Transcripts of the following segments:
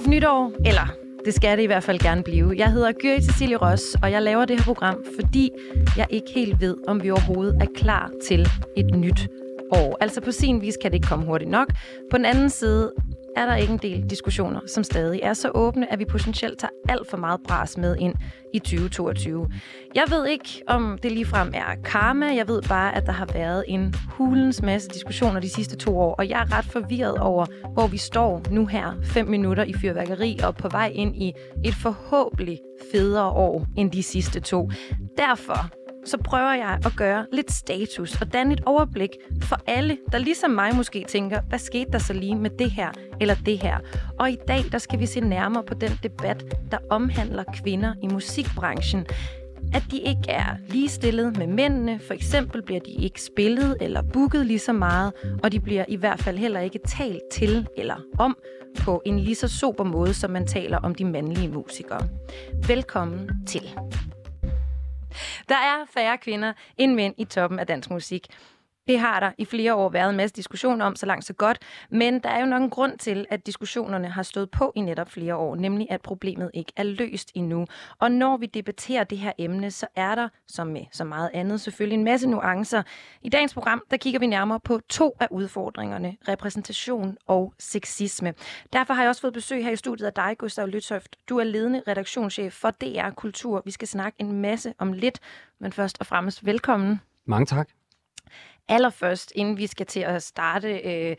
Godt nytår, eller det skal det i hvert fald gerne blive. Jeg hedder Gyri Cecilie Ross, og jeg laver det her program, fordi jeg ikke helt ved, om vi overhovedet er klar til et nyt år. Altså på sin vis kan det ikke komme hurtigt nok. På den anden side er der ikke en del diskussioner, som stadig er så åbne, at vi potentielt tager alt for meget bras med ind i 2022. Jeg ved ikke, om det ligefrem er karma. Jeg ved bare, at der har været en hulens masse diskussioner de sidste to år, og jeg er ret forvirret over, hvor vi står nu her, fem minutter i fyrværkeri og på vej ind i et forhåbentlig federe år end de sidste to. Derfor så prøver jeg at gøre lidt status og danne et overblik for alle, der ligesom mig måske tænker, hvad skete der så lige med det her eller det her? Og i dag, der skal vi se nærmere på den debat, der omhandler kvinder i musikbranchen at de ikke er ligestillet med mændene. For eksempel bliver de ikke spillet eller booket lige så meget, og de bliver i hvert fald heller ikke talt til eller om på en lige så sober måde, som man taler om de mandlige musikere. Velkommen til. Der er færre kvinder end mænd i toppen af dansk musik. Det har der i flere år været en masse diskussioner om, så langt så godt. Men der er jo nok en grund til, at diskussionerne har stået på i netop flere år, nemlig at problemet ikke er løst endnu. Og når vi debatterer det her emne, så er der, som med så meget andet, selvfølgelig en masse nuancer. I dagens program, der kigger vi nærmere på to af udfordringerne, repræsentation og sexisme. Derfor har jeg også fået besøg her i studiet af dig, Gustav Lytøft. Du er ledende redaktionschef for DR Kultur. Vi skal snakke en masse om lidt, men først og fremmest velkommen. Mange tak allerførst, inden vi skal til at starte øh,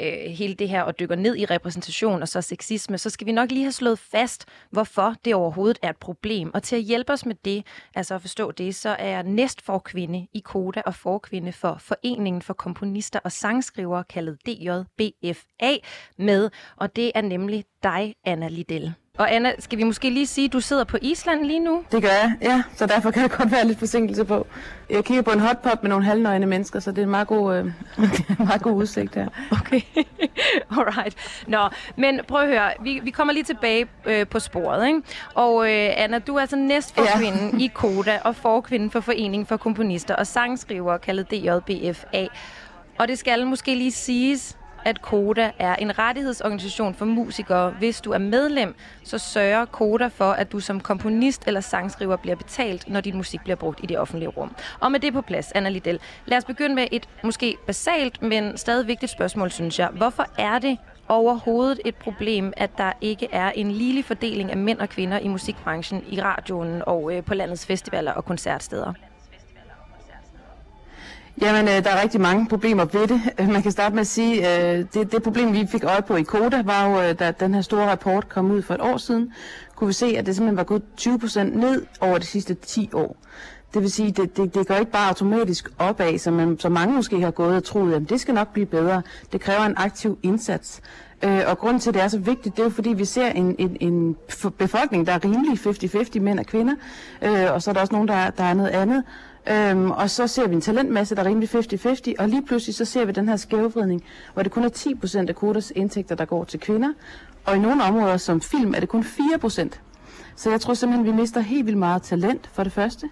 øh, hele det her og dykker ned i repræsentation og så sexisme, så skal vi nok lige have slået fast, hvorfor det overhovedet er et problem. Og til at hjælpe os med det, altså at forstå det, så er jeg næstforkvinde i Koda og forkvinde for Foreningen for Komponister og Sangskrivere, kaldet DJBFA, med. Og det er nemlig dig, Anna Liddell. Og Anna, skal vi måske lige sige, at du sidder på Island lige nu? Det gør jeg, ja. Så derfor kan der godt være lidt forsinkelse på. Jeg kigger på en hotpot med nogle halvnøgne mennesker, så det er en meget god, øh, meget god udsigt der. Okay, alright. Nå, men prøv at høre, vi, vi kommer lige tilbage øh, på sporet, ikke? Og øh, Anna, du er altså næstforkvinden ja. i KODA og forkvinden for Foreningen for Komponister og Sangskrivere, kaldet DJBFA. Og det skal måske lige siges, at Koda er en rettighedsorganisation for musikere. Hvis du er medlem, så sørger Koda for, at du som komponist eller sangskriver bliver betalt, når din musik bliver brugt i det offentlige rum. Og med det på plads, Anna Liddell, lad os begynde med et måske basalt, men stadig vigtigt spørgsmål, synes jeg. Hvorfor er det overhovedet et problem, at der ikke er en ligelig fordeling af mænd og kvinder i musikbranchen, i radioen og øh, på landets festivaler og koncertsteder? Jamen, øh, der er rigtig mange problemer ved det. Øh, man kan starte med at sige, øh, det, det problem, vi fik øje på i Koda, var jo, øh, da den her store rapport kom ud for et år siden, kunne vi se, at det simpelthen var gået 20 procent ned over de sidste 10 år. Det vil sige, det, det, det går ikke bare automatisk opad, som, man, som mange måske har gået og troet, at det skal nok blive bedre. Det kræver en aktiv indsats. Øh, og grunden til, at det er så vigtigt, det er jo fordi, vi ser en, en, en befolkning, der er rimelig 50-50 mænd og kvinder, øh, og så er der også nogen, der, der er noget andet. Øhm, og så ser vi en talentmasse, der er rimelig 50-50, og lige pludselig så ser vi den her skævvridning, hvor det kun er 10% af Kodas indtægter, der går til kvinder, og i nogle områder som film er det kun 4%. Så jeg tror simpelthen, at vi mister helt vildt meget talent for det første.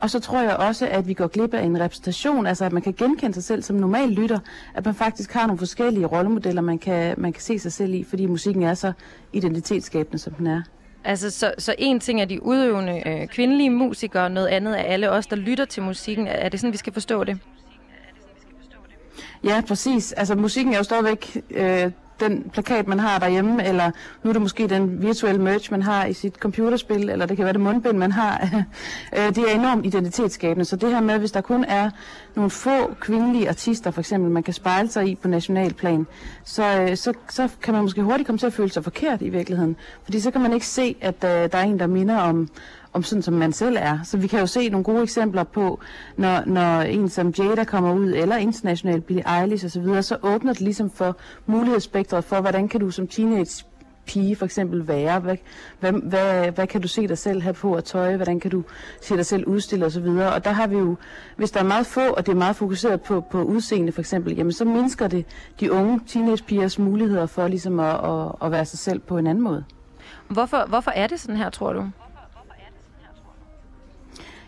Og så tror jeg også, at vi går glip af en repræsentation, altså at man kan genkende sig selv som normal lytter, at man faktisk har nogle forskellige rollemodeller, man kan, man kan se sig selv i, fordi musikken er så identitetsskabende, som den er. Altså, så, så en ting er de udøvende øh, kvindelige musikere, noget andet er alle os, der lytter til musikken. Er det sådan, vi skal forstå det? Ja, præcis. Altså, musikken er jo stadigvæk øh, den plakat, man har derhjemme, eller nu er det måske den virtuelle merch, man har i sit computerspil, eller det kan være det mundbind, man har. Øh, det er enormt identitetsskabende. Så det her med, hvis der kun er nogle få kvindelige artister, for eksempel, man kan spejle sig i på nationalplan, så, øh, så, så kan man måske hurtigt komme til at føle sig forkert i virkeligheden. Fordi så kan man ikke se, at uh, der er en, der minder om, om sådan, som man selv er. Så vi kan jo se nogle gode eksempler på, når, når en som Jada kommer ud, eller internationalt Billie Eilish osv., så åbner det ligesom for mulighedsspektret for, hvordan kan du som teenage pige for eksempel være? Hvad, hvad, hvad, hvad kan du se dig selv have på at tøje? Hvordan kan du se dig selv udstille osv.? Og der har vi jo, hvis der er meget få, og det er meget fokuseret på, på udseende for eksempel, jamen så mindsker det de unge teenagepigers muligheder for ligesom at, at, at være sig selv på en anden måde. Hvorfor, hvorfor er det sådan her, tror du?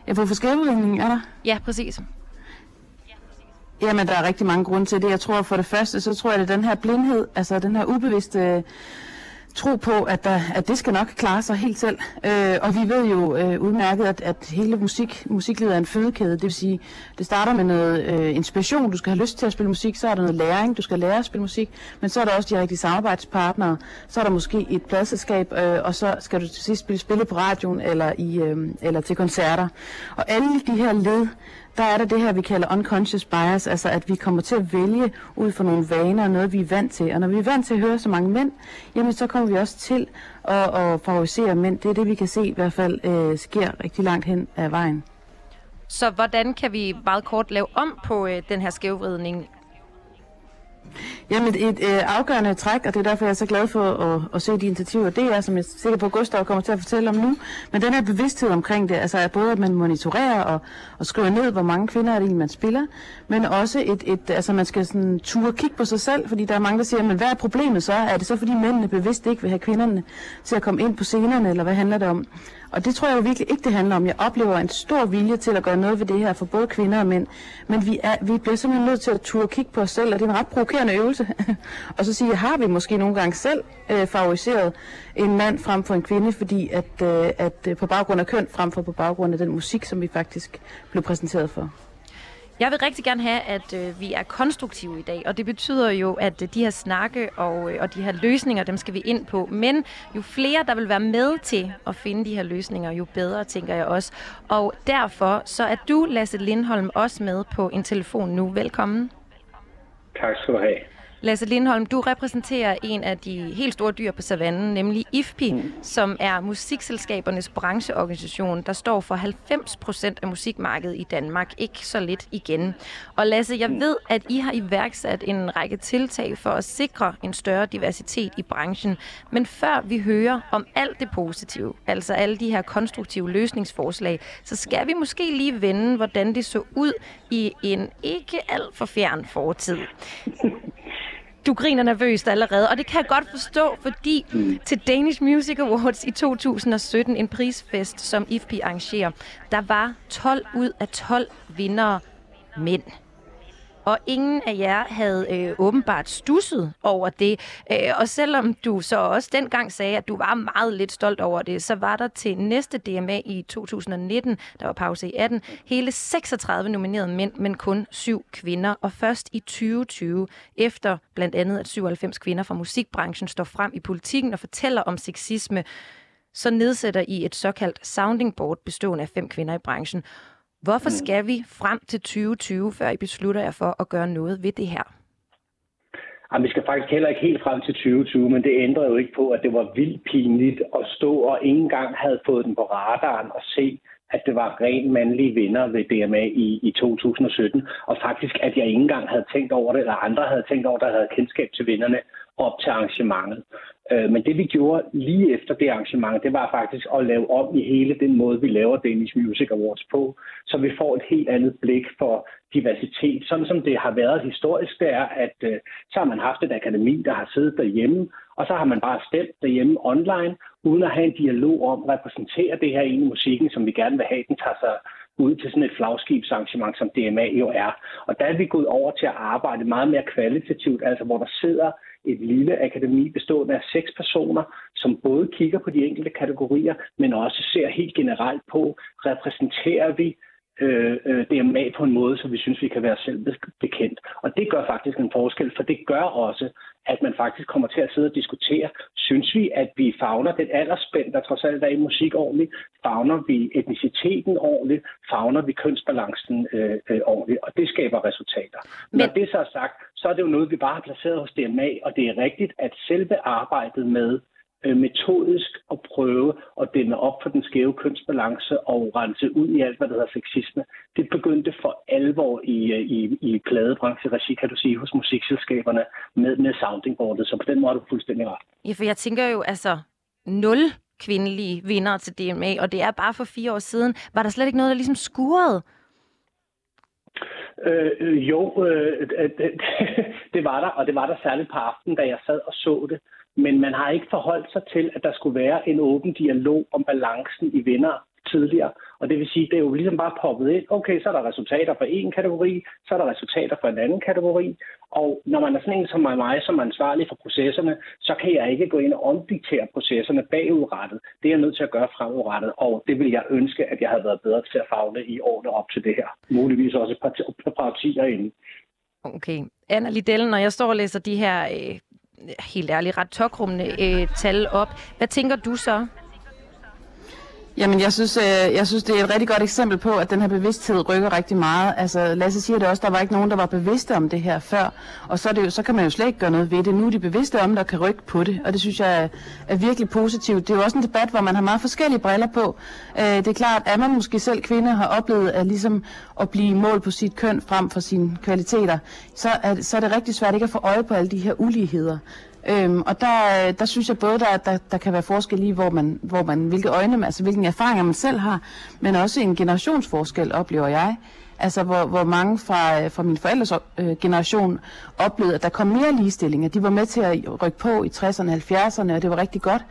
Ja, for skævvridning er der? Ja, præcis. Jamen, der er rigtig mange grunde til det. Jeg tror for det første, så tror jeg, det er den her blindhed, altså den her ubevidste tro på, at, der, at det skal nok klare sig helt selv. Øh, og vi ved jo øh, udmærket, at, at hele musik, musiklivet er en fødekæde. Det vil sige, det starter med noget øh, inspiration. Du skal have lyst til at spille musik. Så er der noget læring. Du skal lære at spille musik. Men så er der også de rigtige samarbejdspartnere. Så er der måske et pladselskab, øh, og så skal du til sidst spille, spille på radioen eller, i, øh, eller til koncerter. Og alle de her led, der er der det her, vi kalder unconscious bias, altså at vi kommer til at vælge ud fra nogle vaner og noget, vi er vant til. Og når vi er vant til at høre så mange mænd, jamen så kommer vi også til at, at favorisere mænd. Det er det, vi kan se i hvert fald øh, sker rigtig langt hen ad vejen. Så hvordan kan vi meget kort lave om på øh, den her skævvridning Jamen et øh, afgørende træk, og det er derfor, jeg er så glad for at, at se de initiativer, det er, som jeg er sikker på, at Gustav kommer til at fortælle om nu, men den her bevidsthed omkring det, altså at både at man monitorerer og, og skriver ned, hvor mange kvinder er det man spiller, men også et, et altså man skal sådan ture kigge på sig selv, fordi der er mange, der siger, men hvad er problemet så? Er det så, fordi mændene bevidst ikke vil have kvinderne til at komme ind på scenerne, eller hvad handler det om? Og det tror jeg jo virkelig ikke, det handler om. Jeg oplever en stor vilje til at gøre noget ved det her for både kvinder og mænd. Men vi, er, vi bliver simpelthen nødt til at turde kigge på os selv, og det er en ret provokerende øvelse. og så sige, har vi måske nogle gange selv øh, favoriseret en mand frem for en kvinde, fordi at, øh, at øh, på baggrund af køn frem for på baggrund af den musik, som vi faktisk blev præsenteret for. Jeg vil rigtig gerne have, at øh, vi er konstruktive i dag, og det betyder jo, at øh, de her snakke og, øh, og de her løsninger, dem skal vi ind på. Men jo flere, der vil være med til at finde de her løsninger, jo bedre, tænker jeg også. Og derfor så er du, Lasse Lindholm, også med på en telefon nu. Velkommen. Tak skal du have. Lasse Lindholm, du repræsenterer en af de helt store dyr på savannen, nemlig IFPI, mm. som er musikselskabernes brancheorganisation, der står for 90 procent af musikmarkedet i Danmark. Ikke så lidt igen. Og Lasse, jeg mm. ved, at I har iværksat en række tiltag for at sikre en større diversitet i branchen. Men før vi hører om alt det positive, altså alle de her konstruktive løsningsforslag, så skal vi måske lige vende, hvordan det så ud i en ikke alt for fjern fortid. Du griner nervøst allerede, og det kan jeg godt forstå, fordi mm. til Danish Music Awards i 2017, en prisfest, som IFPI arrangerer, der var 12 ud af 12 vindere mænd og ingen af jer havde øh, åbenbart stusset over det. Øh, og selvom du så også dengang sagde, at du var meget lidt stolt over det, så var der til næste DMA i 2019, der var pause i 18, hele 36 nominerede mænd, men kun syv kvinder. Og først i 2020, efter blandt andet at 97 kvinder fra musikbranchen står frem i politikken og fortæller om sexisme, så nedsætter I et såkaldt sounding board bestående af fem kvinder i branchen. Hvorfor mm. skal vi frem til 2020, før I beslutter jer for at gøre noget ved det her? Jamen, vi skal faktisk heller ikke helt frem til 2020, men det ændrer jo ikke på, at det var vildt pinligt at stå og ikke engang havde fået den på radaren og se, at det var ren mandlige vinder ved DMA i, i 2017, og faktisk, at jeg ikke engang havde tænkt over det, eller andre havde tænkt over, der havde kendskab til vinderne op til arrangementet. Øh, men det vi gjorde lige efter det arrangement, det var faktisk at lave om i hele den måde, vi laver Danish Music Awards på, så vi får et helt andet blik for diversitet. Sådan som det har været historisk, det er, at øh, så har man haft et akademi, der har siddet derhjemme, og så har man bare stemt derhjemme online, uden at have en dialog om at repræsentere det her ene musikken, som vi gerne vil have, den tager sig ud til sådan et flagskibsarrangement, som DMA jo er. Og der er vi gået over til at arbejde meget mere kvalitativt, altså hvor der sidder et lille akademi bestående af seks personer, som både kigger på de enkelte kategorier, men også ser helt generelt på, repræsenterer vi øh, øh DMA på en måde, så vi synes, vi kan være selv bekendt. Og det gør faktisk en forskel, for det gør også, at man faktisk kommer til at sidde og diskutere, synes vi, at vi fagner den aldersspænd, der trods alt er i musik ordentligt, fagner vi etniciteten ordentligt, fagner vi kønsbalancen øh, øh, ordentligt, og det skaber resultater. Men... Når det så er sagt, så er det jo noget, vi bare har placeret hos DMA, og det er rigtigt, at selve arbejdet med øh, metodisk at prøve at dæmme op for den skæve kønsbalance og rense ud i alt, hvad der hedder sexisme. Det begyndte for alvor i, øh, i, i pladebrancheregi, kan du sige, hos musikselskaberne med, med soundingboardet, så på den måde er du fuldstændig ret. Ja, for jeg tænker jo, altså, nul kvindelige vinder til DMA, og det er bare for fire år siden. Var der slet ikke noget, der ligesom skurede? Øh, øh jo, øh, det, det var der, og det var der særligt på aftenen, da jeg sad og så det. Men man har ikke forholdt sig til, at der skulle være en åben dialog om balancen i vinder tidligere. Og det vil sige, det er jo ligesom bare poppet ind. Okay, så er der resultater for en kategori, så er der resultater for en anden kategori. Og når man er sådan en som mig, som er ansvarlig for processerne, så kan jeg ikke gå ind og omdiktere processerne bagudrettet. Det er jeg nødt til at gøre fremudrettet, og det vil jeg ønske, at jeg havde været bedre til at fagne i årene op til det her. Muligvis også et par, par årtier inden. Okay. Anna Liddell, når jeg står og læser de her øh, helt ærligt ret tokrummende øh, tal op, hvad tænker du så? Jamen, jeg synes, øh, jeg synes, det er et rigtig godt eksempel på, at den her bevidsthed rykker rigtig meget. Altså, Lasse siger det også, der var ikke nogen, der var bevidste om det her før. Og så, er det jo, så kan man jo slet ikke gøre noget ved det. Nu er de bevidste om, der kan rykke på det. Og det synes jeg er, er virkelig positivt. Det er jo også en debat, hvor man har meget forskellige briller på. Øh, det er klart, at man måske selv kvinde har oplevet at, ligesom at blive mål på sit køn frem for sine kvaliteter, så er, så er det rigtig svært ikke at få øje på alle de her uligheder. Øhm, og der, øh, der synes jeg både, der, der, der kan være forskel i, hvor man, hvor man, hvilke øjne, altså hvilke erfaringer man selv har, men også en generationsforskel, oplever jeg. Altså, hvor, hvor mange fra, øh, fra min forældres øh, generation oplevede, at der kom mere ligestilling, at de var med til at rykke på i 60'erne og 70'erne, og det var rigtig godt.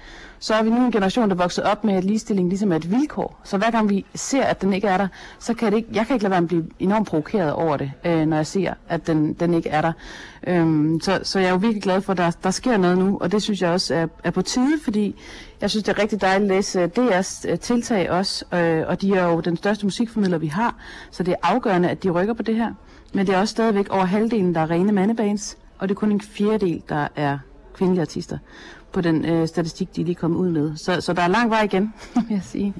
Så er vi nu en generation, der vokset op med, at ligestilling ligesom er et vilkår. Så hver gang vi ser, at den ikke er der, så kan det ikke, jeg kan ikke lade være med at blive enormt provokeret over det, øh, når jeg ser, at den, den ikke er der. Øhm, så, så jeg er jo virkelig glad for, at der, der sker noget nu, og det synes jeg også er, er på tide, fordi jeg synes, det er rigtig dejligt at læse øh, DR's øh, tiltag også, øh, og de er jo den største musikformidler, vi har, så det er afgørende, at de rykker på det her. Men det er også stadigvæk over halvdelen, der er rene mandebands, og det er kun en fjerdedel, der er kvindelige artister på den øh, statistik, de lige kom ud med. Så, så der er lang vej igen, vil jeg sige.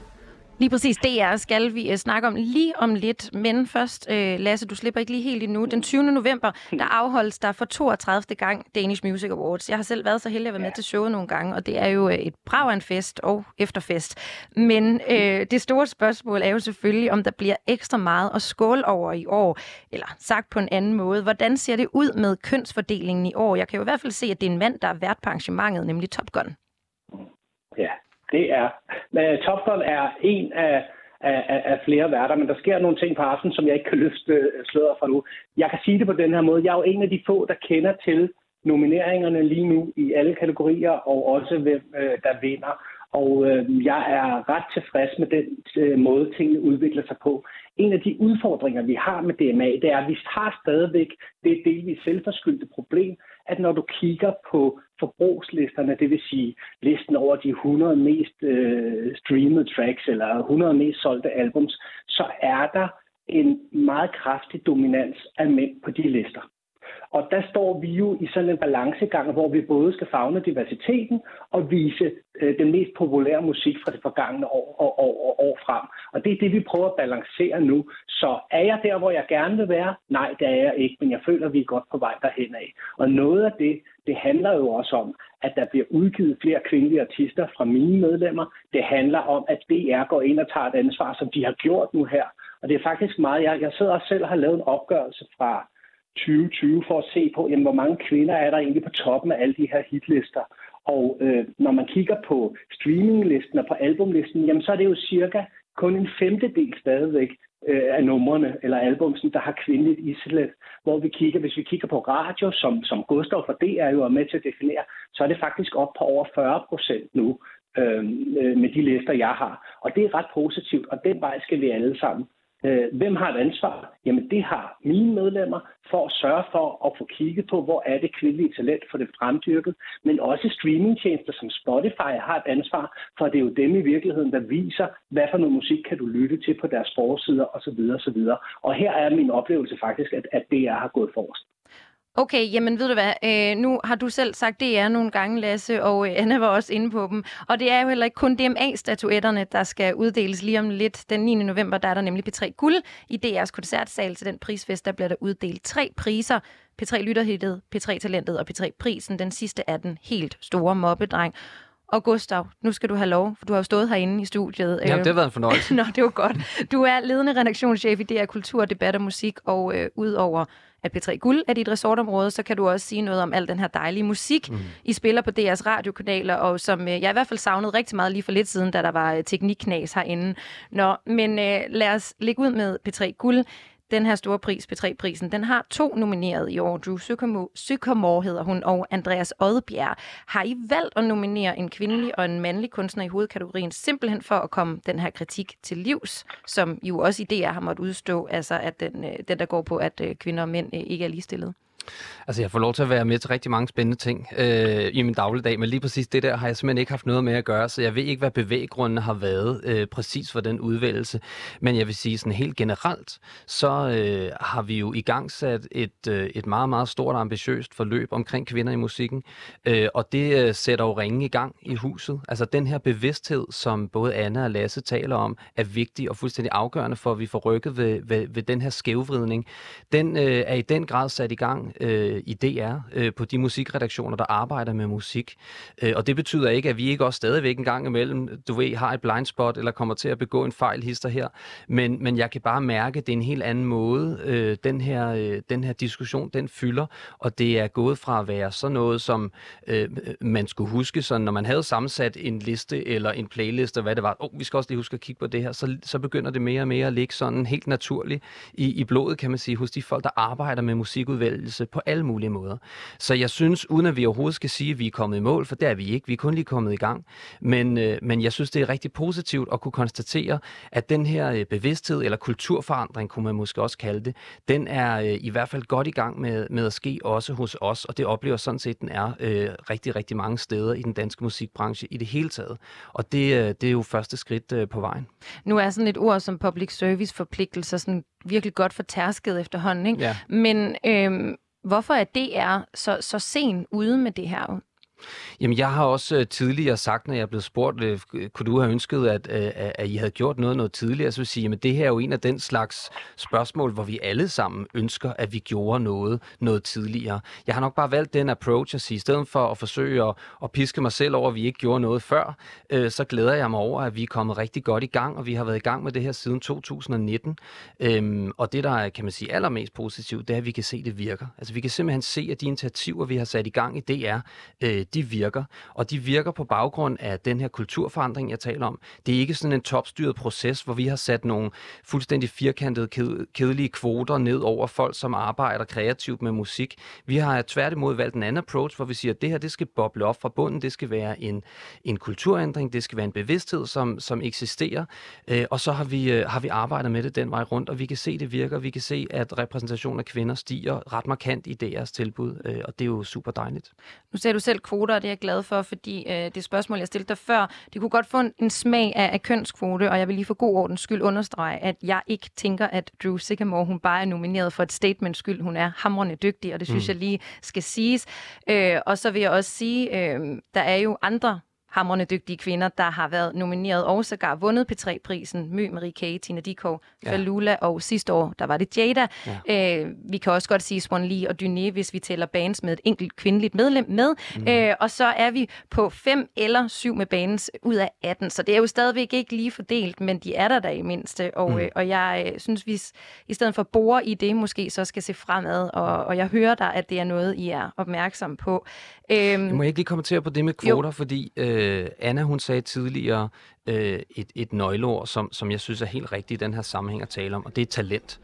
Lige præcis det er, skal vi uh, snakke om lige om lidt. Men først, uh, Lasse, du slipper ikke lige helt endnu. Den 20. november, der afholdes der for 32. gang Danish Music Awards. Jeg har selv været så heldig at være med til showet nogle gange, og det er jo uh, et brav en fest og efterfest. Men uh, det store spørgsmål er jo selvfølgelig, om der bliver ekstra meget at skåle over i år. Eller sagt på en anden måde, hvordan ser det ud med kønsfordelingen i år? Jeg kan jo i hvert fald se, at det er en mand, der er vært på arrangementet, nemlig Top Gun. Ja, det er. Men øh, Top Gun er en af, af, af flere værter, men der sker nogle ting på aftenen, som jeg ikke kan løfte øh, sløret fra nu. Jeg kan sige det på den her måde. Jeg er jo en af de få, der kender til nomineringerne lige nu i alle kategorier, og også hvem øh, der vinder. Og øh, jeg er ret tilfreds med den øh, måde, tingene udvikler sig på. En af de udfordringer, vi har med DMA, det er, at vi har stadigvæk det delvis selvforskyldte problem, at når du kigger på forbrugslisterne, det vil sige listen over de 100 mest øh, streamede tracks eller 100 mest solgte albums, så er der en meget kraftig dominans af mænd på de lister. Og der står vi jo i sådan en balancegang, hvor vi både skal fagne diversiteten og vise øh, den mest populære musik fra det forgangne år og år, år, år frem. Og det er det, vi prøver at balancere nu. Så er jeg der, hvor jeg gerne vil være? Nej, det er jeg ikke, men jeg føler, at vi er godt på vej derhen af. Og noget af det, det handler jo også om, at der bliver udgivet flere kvindelige artister fra mine medlemmer. Det handler om, at DR går ind og tager et ansvar, som de har gjort nu her. Og det er faktisk meget, jeg, jeg sidder også selv og har lavet en opgørelse fra 2020 for at se på, jamen, hvor mange kvinder er der egentlig på toppen af alle de her hitlister. Og øh, når man kigger på streaminglisten og på albumlisten, jamen, så er det jo cirka kun en femtedel stadigvæk øh, af numrene eller albumsen, der har kvindeligt islet. Hvor vi kigger, hvis vi kigger på radio, som, som Gustav for det er jo er med til at definere, så er det faktisk op på over 40 procent nu øh, øh, med de lister, jeg har. Og det er ret positivt, og den vej skal vi alle sammen. Øh, hvem har et ansvar? Jamen det har mine medlemmer for at sørge for at få kigget på, hvor er det kvindelige talent for det fremdyrket, men også streamingtjenester som Spotify har et ansvar, for det er jo dem i virkeligheden, der viser, hvad for noget musik kan du lytte til på deres forsider osv. osv. Og her er min oplevelse faktisk, at, at DR har gået forrest. Okay, jamen ved du hvad, øh, nu har du selv sagt DR nogle gange, Lasse, og øh, Anna var også inde på dem. Og det er jo heller ikke kun DMA-statuetterne, der skal uddeles lige om lidt. Den 9. november, der er der nemlig P3 Guld i DR's koncertsal til den prisfest. Der bliver der uddelt tre priser. P3 Lytterhittet, P3 Talentet og P3 Prisen. Den sidste er den helt store mobbedreng. Og Gustav, nu skal du have lov, for du har jo stået herinde i studiet. Ja, det har været en fornøjelse. Nå, det var godt. Du er ledende redaktionschef i DR Kultur, Debat og Musik, og øh, udover at P3 Guld er dit resortområde, så kan du også sige noget om al den her dejlige musik, mm. I spiller på DR's radiokanaler, og som øh, jeg i hvert fald savnede rigtig meget lige for lidt siden, da der var øh, teknikknas herinde. Nå, men øh, lad os lægge ud med P3 Guld den her store pris, P3-prisen, den har to nomineret i år. Drew Sycamore hedder hun, og Andreas Odbjerg. Har I valgt at nominere en kvindelig og en mandlig kunstner i hovedkategorien, simpelthen for at komme den her kritik til livs, som jo også i DR har måttet udstå, altså at den, øh, den der går på, at øh, kvinder og mænd øh, ikke er ligestillede? Altså, jeg får lov til at være med til rigtig mange spændende ting øh, i min dagligdag, men lige præcis det der har jeg simpelthen ikke haft noget med at gøre, så jeg ved ikke, hvad bevæggrundene har været øh, præcis for den udvælgelse. Men jeg vil sige sådan helt generelt, så øh, har vi jo i gang sat et, øh, et meget, meget stort og ambitiøst forløb omkring kvinder i musikken, øh, og det øh, sætter jo ringe i gang i huset. Altså den her bevidsthed, som både Anna og Lasse taler om, er vigtig og fuldstændig afgørende for, at vi får rykket ved, ved, ved den her skævvridning. Den øh, er i den grad sat i gang øh, i DR øh, på de musikredaktioner, der arbejder med musik. Øh, og det betyder ikke, at vi ikke også stadigvæk en gang imellem, du ved, har et blind spot eller kommer til at begå en fejl hister her. Men, men jeg kan bare mærke, at det er en helt anden måde, øh, den, her, øh, den her diskussion, den fylder. Og det er gået fra at være sådan noget, som øh, man skulle huske, så når man havde sammensat en liste eller en playlist, og hvad det var, oh, vi skal også lige huske at kigge på det her, så, så begynder det mere og mere at ligge sådan helt naturligt i, i blodet, kan man sige, hos de folk, der arbejder med musikudvælgelse på alle mulige måder. Så jeg synes, uden at vi overhovedet skal sige, at vi er kommet i mål, for det er vi ikke, vi er kun lige kommet i gang, men, øh, men jeg synes, det er rigtig positivt at kunne konstatere, at den her øh, bevidsthed, eller kulturforandring, kunne man måske også kalde det, den er øh, i hvert fald godt i gang med, med at ske også hos os, og det oplever sådan set, den er øh, rigtig, rigtig mange steder i den danske musikbranche i det hele taget. Og det, øh, det er jo første skridt øh, på vejen. Nu er sådan et ord som public service forpligtelser sådan virkelig godt fortærsket efterhånden, ikke? Ja. Men øh, Hvorfor er DR så, så sent ude med det her? Jamen, jeg har også øh, tidligere sagt, når jeg er blevet spurgt, øh, kunne du have ønsket, at, øh, at, at I havde gjort noget noget tidligere, så vil jeg sige, at det her er jo en af den slags spørgsmål, hvor vi alle sammen ønsker, at vi gjorde noget noget tidligere. Jeg har nok bare valgt den approach at sige, i stedet for at forsøge at, at piske mig selv over, at vi ikke gjorde noget før, øh, så glæder jeg mig over, at vi er kommet rigtig godt i gang, og vi har været i gang med det her siden 2019. Øhm, og det, der er, kan man sige, allermest positivt, det er, at vi kan se, at det virker. Altså, vi kan simpelthen se, at de initiativer, vi har sat i gang i DR, øh, de virker. Og de virker på baggrund af den her kulturforandring, jeg taler om. Det er ikke sådan en topstyret proces, hvor vi har sat nogle fuldstændig firkantede, kedelige kvoter ned over folk, som arbejder kreativt med musik. Vi har tværtimod valgt en anden approach, hvor vi siger, at det her det skal boble op fra bunden. Det skal være en, en kulturændring, det skal være en bevidsthed, som, som eksisterer. Øh, og så har vi, øh, har vi arbejdet med det den vej rundt, og vi kan se, at det virker. Vi kan se, at repræsentationen af kvinder stiger ret markant i deres tilbud, øh, og det er jo super dejligt. Nu ser du selv kvoter, og det er jeg glad for, fordi øh, det spørgsmål, jeg stillede dig før, det kunne godt få en, en smag af, af kønskvote, og jeg vil lige for god ordens skyld understrege, at jeg ikke tænker, at Drew Sycamore, hun bare er nomineret for et statement skyld. Hun er hamrende dygtig, og det synes mm. jeg lige skal siges. Øh, og så vil jeg også sige, øh, der er jo andre hamrende dygtige kvinder, der har været nomineret og sågar vundet P3-prisen. Mø, Marie K., Tina Dikov, ja. Falula, og sidste år, der var det Jada. Ja. Øh, vi kan også godt sige Swan Lee og Dyné, hvis vi tæller bands med et enkelt kvindeligt medlem med. Mm. Øh, og så er vi på 5 eller 7 med bands ud af 18. Så det er jo stadigvæk ikke lige fordelt, men de er der da i mindste. Og, mm. øh, og jeg øh, synes, vi i stedet for at bore i det, måske så skal se fremad. Og, og jeg hører der, at det er noget, I er opmærksom på. Øhm, jeg må ikke lige kommentere på det med kvoter, jo. fordi øh, Øh, Anna hun sagde tidligere, øh, et, et nøgleord, som, som jeg synes er helt rigtigt i den her sammenhæng at tale om, og det er talent.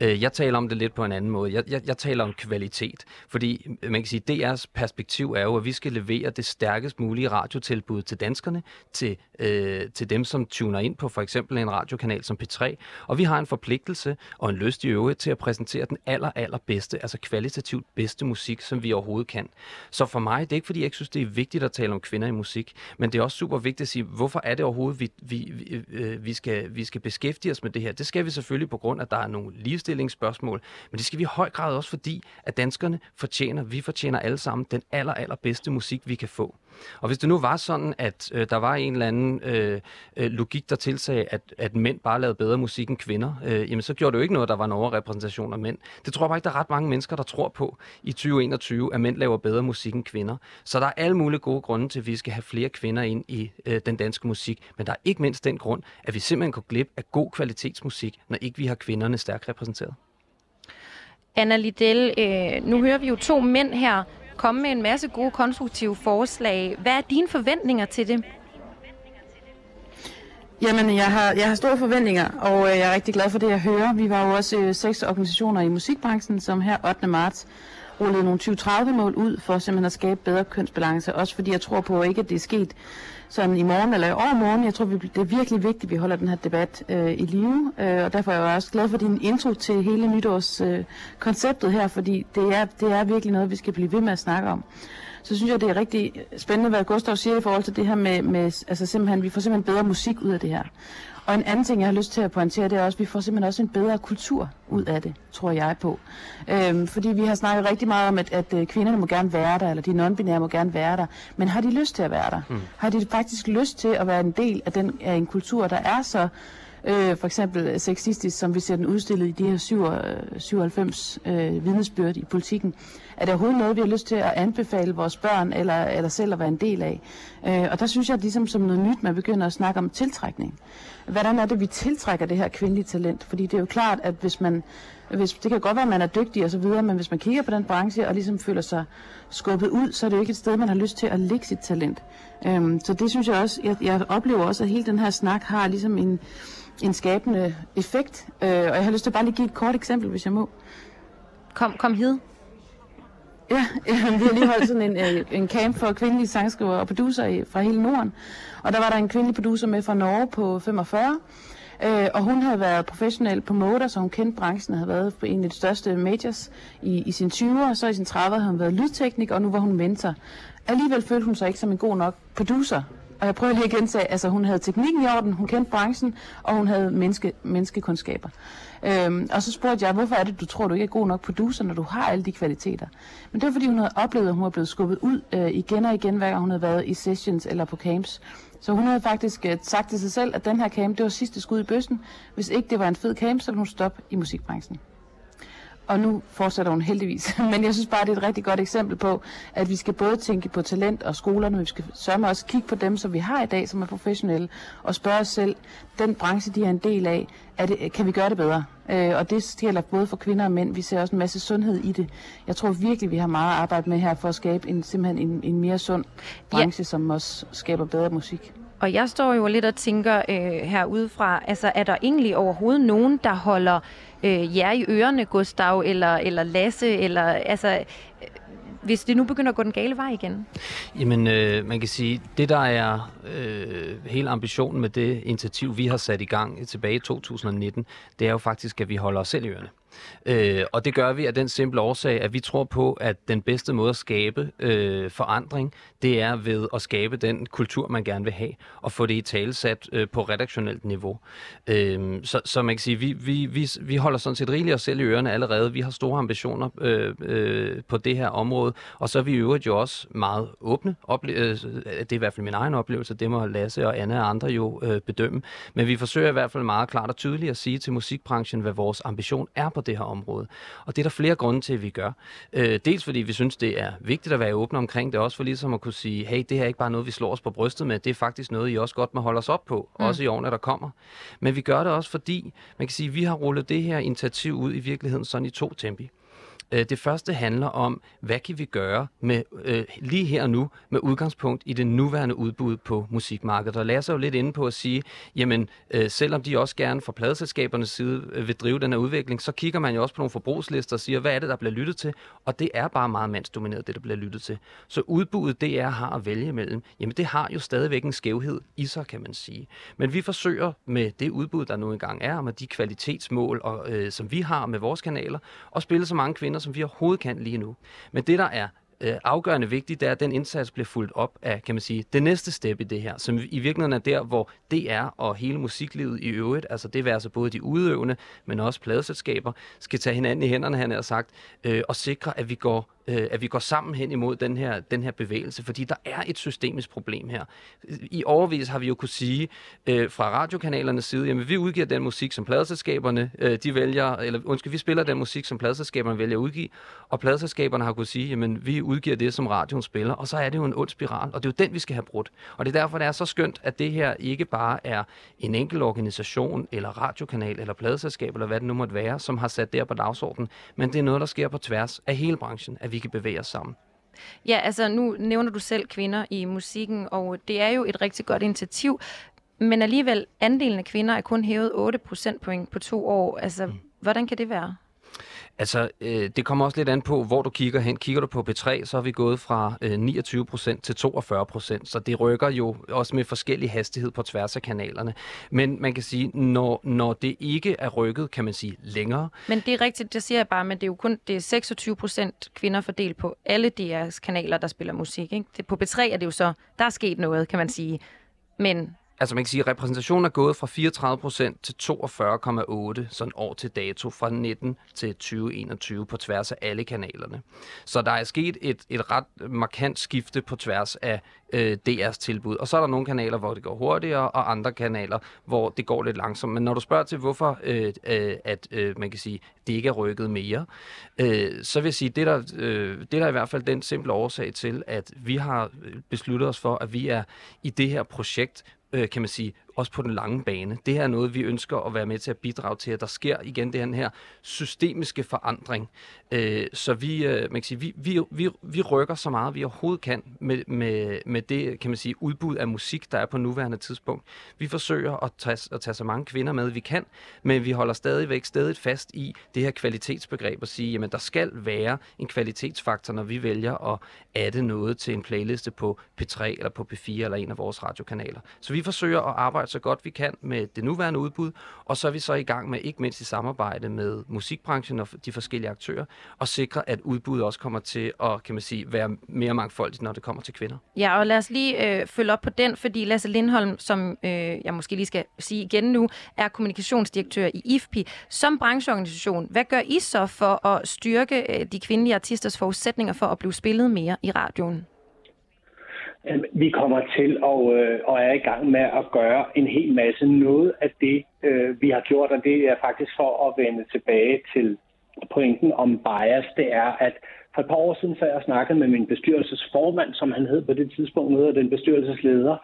Øh, jeg taler om det lidt på en anden måde. Jeg, jeg, jeg taler om kvalitet, fordi man kan sige, DR's perspektiv er jo, at vi skal levere det stærkest mulige radiotilbud til danskerne, til, øh, til dem, som tuner ind på for eksempel en radiokanal som P3, og vi har en forpligtelse og en lyst i øvrigt til at præsentere den aller, aller bedste, altså kvalitativt bedste musik, som vi overhovedet kan. Så for mig, det er ikke fordi, jeg ikke synes, det er vigtigt at tale om kvinder i musik, men det er også super vigtigt at sige, hvorfor er det overhovedet overhovedet vi, vi, vi, øh, vi, skal, vi skal beskæftige os med det her. Det skal vi selvfølgelig på grund af, at der er nogle ligestillingsspørgsmål, men det skal vi i høj grad også fordi, at danskerne fortjener, vi fortjener alle sammen den aller, aller bedste musik, vi kan få. Og hvis det nu var sådan, at øh, der var en eller anden øh, øh, logik, der tilsagde, at, at mænd bare lavede bedre musik end kvinder, øh, jamen så gjorde det jo ikke noget, der var en overrepræsentation af mænd. Det tror jeg bare ikke, der er ret mange mennesker, der tror på i 2021, at mænd laver bedre musik end kvinder. Så der er alle mulige gode grunde til, at vi skal have flere kvinder ind i øh, den danske musik. Men der er ikke mindst den grund, at vi simpelthen går glip af god kvalitetsmusik, når ikke vi har kvinderne stærkt repræsenteret. Anna Liddell, øh, nu hører vi jo to mænd her, komme med en masse gode, konstruktive forslag. Hvad er dine forventninger til det? Jamen, jeg har, jeg har store forventninger, og øh, jeg er rigtig glad for det, jeg hører. Vi var jo også øh, seks organisationer i musikbranchen, som her 8. marts rullede nogle 2030-mål ud for simpelthen at skabe bedre kønsbalance. Også fordi jeg tror på ikke, at det er sket sådan i morgen eller i overmorgen. Jeg tror, det er virkelig vigtigt, at vi holder den her debat øh, i live. Øh, og derfor er jeg også glad for din intro til hele nytårskonceptet øh, her, fordi det er, det er virkelig noget, vi skal blive ved med at snakke om så synes jeg, det er rigtig spændende, hvad Gustav siger i forhold til det her med, med altså simpelthen, vi får simpelthen bedre musik ud af det her. Og en anden ting, jeg har lyst til at pointere, det er også, at vi får simpelthen også en bedre kultur ud af det, tror jeg på. Øhm, fordi vi har snakket rigtig meget om, at, at øh, kvinderne må gerne være der, eller de non-binære må gerne være der. Men har de lyst til at være der? Mm. Har de faktisk lyst til at være en del af, den, af en kultur, der er så øh, for eksempel sexistisk, som vi ser den udstillet i de her 97 øh, vidnesbyrd i politikken. Er det overhovedet noget, vi har lyst til at anbefale vores børn eller, eller selv at være en del af? Øh, og der synes jeg, at ligesom som noget nyt, man begynder at snakke om tiltrækning. Hvordan er det, vi tiltrækker det her kvindelige talent? Fordi det er jo klart, at hvis man hvis, det kan godt være, at man er dygtig og så videre, men hvis man kigger på den branche og ligesom føler sig skubbet ud, så er det jo ikke et sted, man har lyst til at lægge sit talent. Øhm, så det synes jeg også, jeg, jeg oplever også, at hele den her snak har ligesom en, en skabende effekt. Øh, og jeg har lyst til bare lige give et kort eksempel, hvis jeg må. Kom, kom hid. Ja, ja, vi har lige holdt sådan en, øh, en camp for kvindelige sangskriver og producer fra hele Norden. Og der var der en kvindelig producer med fra Norge på 45. Øh, og hun havde været professionel på motor, så hun kendte branchen og havde været på en af de største majors i, i sin 20'er. Og så i sin 30'er havde hun været lydteknik, og nu var hun mentor. Alligevel følte hun sig ikke som en god nok producer. Og jeg prøver lige at gentage, altså hun havde teknikken i orden, hun kendte branchen, og hun havde menneske, menneskekundskaber. Øhm, og så spurgte jeg, hvorfor er det, du tror, du ikke er god nok producer, når du har alle de kvaliteter? Men det var, fordi hun havde oplevet, at hun var blevet skubbet ud øh, igen og igen, hver gang hun havde været i sessions eller på camps. Så hun havde faktisk øh, sagt til sig selv, at den her camp, det var sidste skud i bøssen. Hvis ikke det var en fed camp, så ville hun stoppe i musikbranchen. Og nu fortsætter hun heldigvis. Men jeg synes bare, det er et rigtig godt eksempel på, at vi skal både tænke på talent og skolerne, men vi skal sørge med også kigge på dem, som vi har i dag, som er professionelle, og spørge os selv, den branche, de er en del af, er det, kan vi gøre det bedre? Øh, og det gælder både for kvinder og mænd. Vi ser også en masse sundhed i det. Jeg tror virkelig, vi har meget at arbejde med her for at skabe en, simpelthen en, en mere sund branche, ja. som også skaber bedre musik. Og jeg står jo lidt og tænker øh, herudefra, altså er der egentlig overhovedet nogen, der holder øh, jer i ørerne, Gustav, eller, eller Lasse, eller altså... Øh, hvis det nu begynder at gå den gale vej igen? Jamen, øh, man kan sige, det der er øh, hele ambitionen med det initiativ, vi har sat i gang tilbage i 2019, det er jo faktisk, at vi holder os selv i ørerne. Øh, og det gør vi af den simple årsag, at vi tror på, at den bedste måde at skabe øh, forandring, det er ved at skabe den kultur, man gerne vil have, og få det i talesat øh, på redaktionelt niveau. Øh, så, så man kan sige, vi, vi, vi, vi holder sådan set rigeligt os selv i ørerne allerede. Vi har store ambitioner øh, øh, på det her område, og så er vi i øvrigt jo også meget åbne. Ople- øh, det er i hvert fald min egen oplevelse, det må Lasse og Anne og andre jo øh, bedømme. Men vi forsøger i hvert fald meget klart og tydeligt at sige til musikbranchen, hvad vores ambition er på det her område. Og det er der flere grunde til, at vi gør. Øh, dels fordi vi synes, det er vigtigt at være åbne omkring det, også for ligesom at kunne sige, hey, det her er ikke bare noget, vi slår os på brystet med, det er faktisk noget, I også godt må holde os op på, mm. også i årene, der kommer. Men vi gør det også fordi, man kan sige, vi har rullet det her initiativ ud i virkeligheden sådan i to tempi. Øh, det første handler om, hvad kan vi gøre med øh, lige her og nu med udgangspunkt i det nuværende udbud på musikmarkedet. Og Lasse er jo lidt inde på at sige, jamen øh, selvom de også gerne fra pladeselskabernes side øh, vil drive den her udvikling, så kigger man jo også på nogle forbrugslister og siger, hvad er det, der bliver lyttet til? Og det er bare meget mandsdomineret, det der bliver lyttet til. Så udbuddet, DR har at vælge imellem, jamen det har jo stadigvæk en skævhed i sig, kan man sige. Men vi forsøger med det udbud, der nu engang er, med de kvalitetsmål, og, øh, som vi har med vores kanaler, at spille så mange kvinder som vi overhovedet kan lige nu. Men det, der er øh, afgørende vigtigt, det er, at den indsats bliver fuldt op af, kan man sige, det næste step i det her, som i virkeligheden er der, hvor DR og hele musiklivet i øvrigt, altså det vil altså både de udøvende, men også pladeselskaber, skal tage hinanden i hænderne, han har sagt, øh, og sikre, at vi går øh, at vi går sammen hen imod den her, den her bevægelse, fordi der er et systemisk problem her. I overvis har vi jo kunne sige øh, fra radiokanalernes side, jamen vi udgiver den musik, som pladeselskaberne øh, de vælger, eller undskyld, vi spiller den musik, som pladeselskaberne vælger at udgive, og pladeselskaberne har kunne sige, jamen vi udgiver det, som radioen spiller, og så er det jo en ond spiral, og det er jo den, vi skal have brudt. Og det er derfor, det er så skønt, at det her ikke bare er en enkelt organisation, eller radiokanal, eller pladeselskab, eller hvad det nu måtte være, som har sat det på dagsordenen, men det er noget, der sker på tværs af hele branchen, at vi kan bevæge os sammen. Ja, altså nu nævner du selv kvinder i musikken, og det er jo et rigtig godt initiativ. Men alligevel, andelen af kvinder er kun hævet 8 procentpoint på to år. Altså, mm. hvordan kan det være? Altså, øh, det kommer også lidt an på, hvor du kigger hen. Kigger du på P3, så har vi gået fra øh, 29% til 42% så det rykker jo også med forskellig hastighed på tværs af kanalerne. Men man kan sige, når, når det ikke er rykket, kan man sige, længere. Men det er rigtigt, det siger jeg bare, men det er jo kun det er 26% kvinder fordelt på alle DR's kanaler, der spiller musik. Ikke? Det, på P3 er det jo så, der er sket noget, kan man sige. Men Altså man kan sige, at repræsentationen er gået fra 34% til 42,8 sådan år til dato fra 19 til 2021 på tværs af alle kanalerne. Så der er sket et, et ret markant skifte på tværs af øh, DR's tilbud. Og så er der nogle kanaler, hvor det går hurtigere, og andre kanaler, hvor det går lidt langsomt. Men når du spørger til, hvorfor øh, øh, at øh, man kan sige, det ikke er rykket mere, øh, så vil jeg sige, det der, øh, det der er i hvert fald den simple årsag til, at vi har øh, besluttet os for, at vi er i det her projekt Øh, kan man sige, også på den lange bane. Det her er noget, vi ønsker at være med til at bidrage til, at der sker igen den her systemiske forandring. Øh, så vi, øh, man kan sige, vi, vi, vi, vi rykker så meget, vi overhovedet kan med, med, med det kan man sige, udbud af musik, der er på nuværende tidspunkt. Vi forsøger at tage, at tage så mange kvinder med, vi kan, men vi holder stadigvæk stadig fast i det her kvalitetsbegreb og sige, jamen der skal være en kvalitetsfaktor, når vi vælger at adde noget til en playliste på P3 eller på P4 eller en af vores radiokanaler. Så vi forsøger at arbejde så godt vi kan med det nuværende udbud, og så er vi så i gang med, ikke mindst i samarbejde med musikbranchen og de forskellige aktører, og sikre, at udbuddet også kommer til at kan man sige, være mere mangfoldigt, når det kommer til kvinder. Ja, og lad os lige øh, følge op på den, fordi Lasse Lindholm, som øh, jeg måske lige skal sige igen nu, er kommunikationsdirektør i IFPI. Som brancheorganisation, hvad gør I så for at styrke øh, de kvindelige artisters forudsætninger for at blive spillet mere i radioen? Vi kommer til og, øh, og er i gang med at gøre en hel masse. Noget af det, øh, vi har gjort, og det er faktisk for at vende tilbage til pointen om bias, det er, at for et par år siden, så jeg snakket med min bestyrelsesformand, som han hed på det tidspunkt, nu den bestyrelsesleder,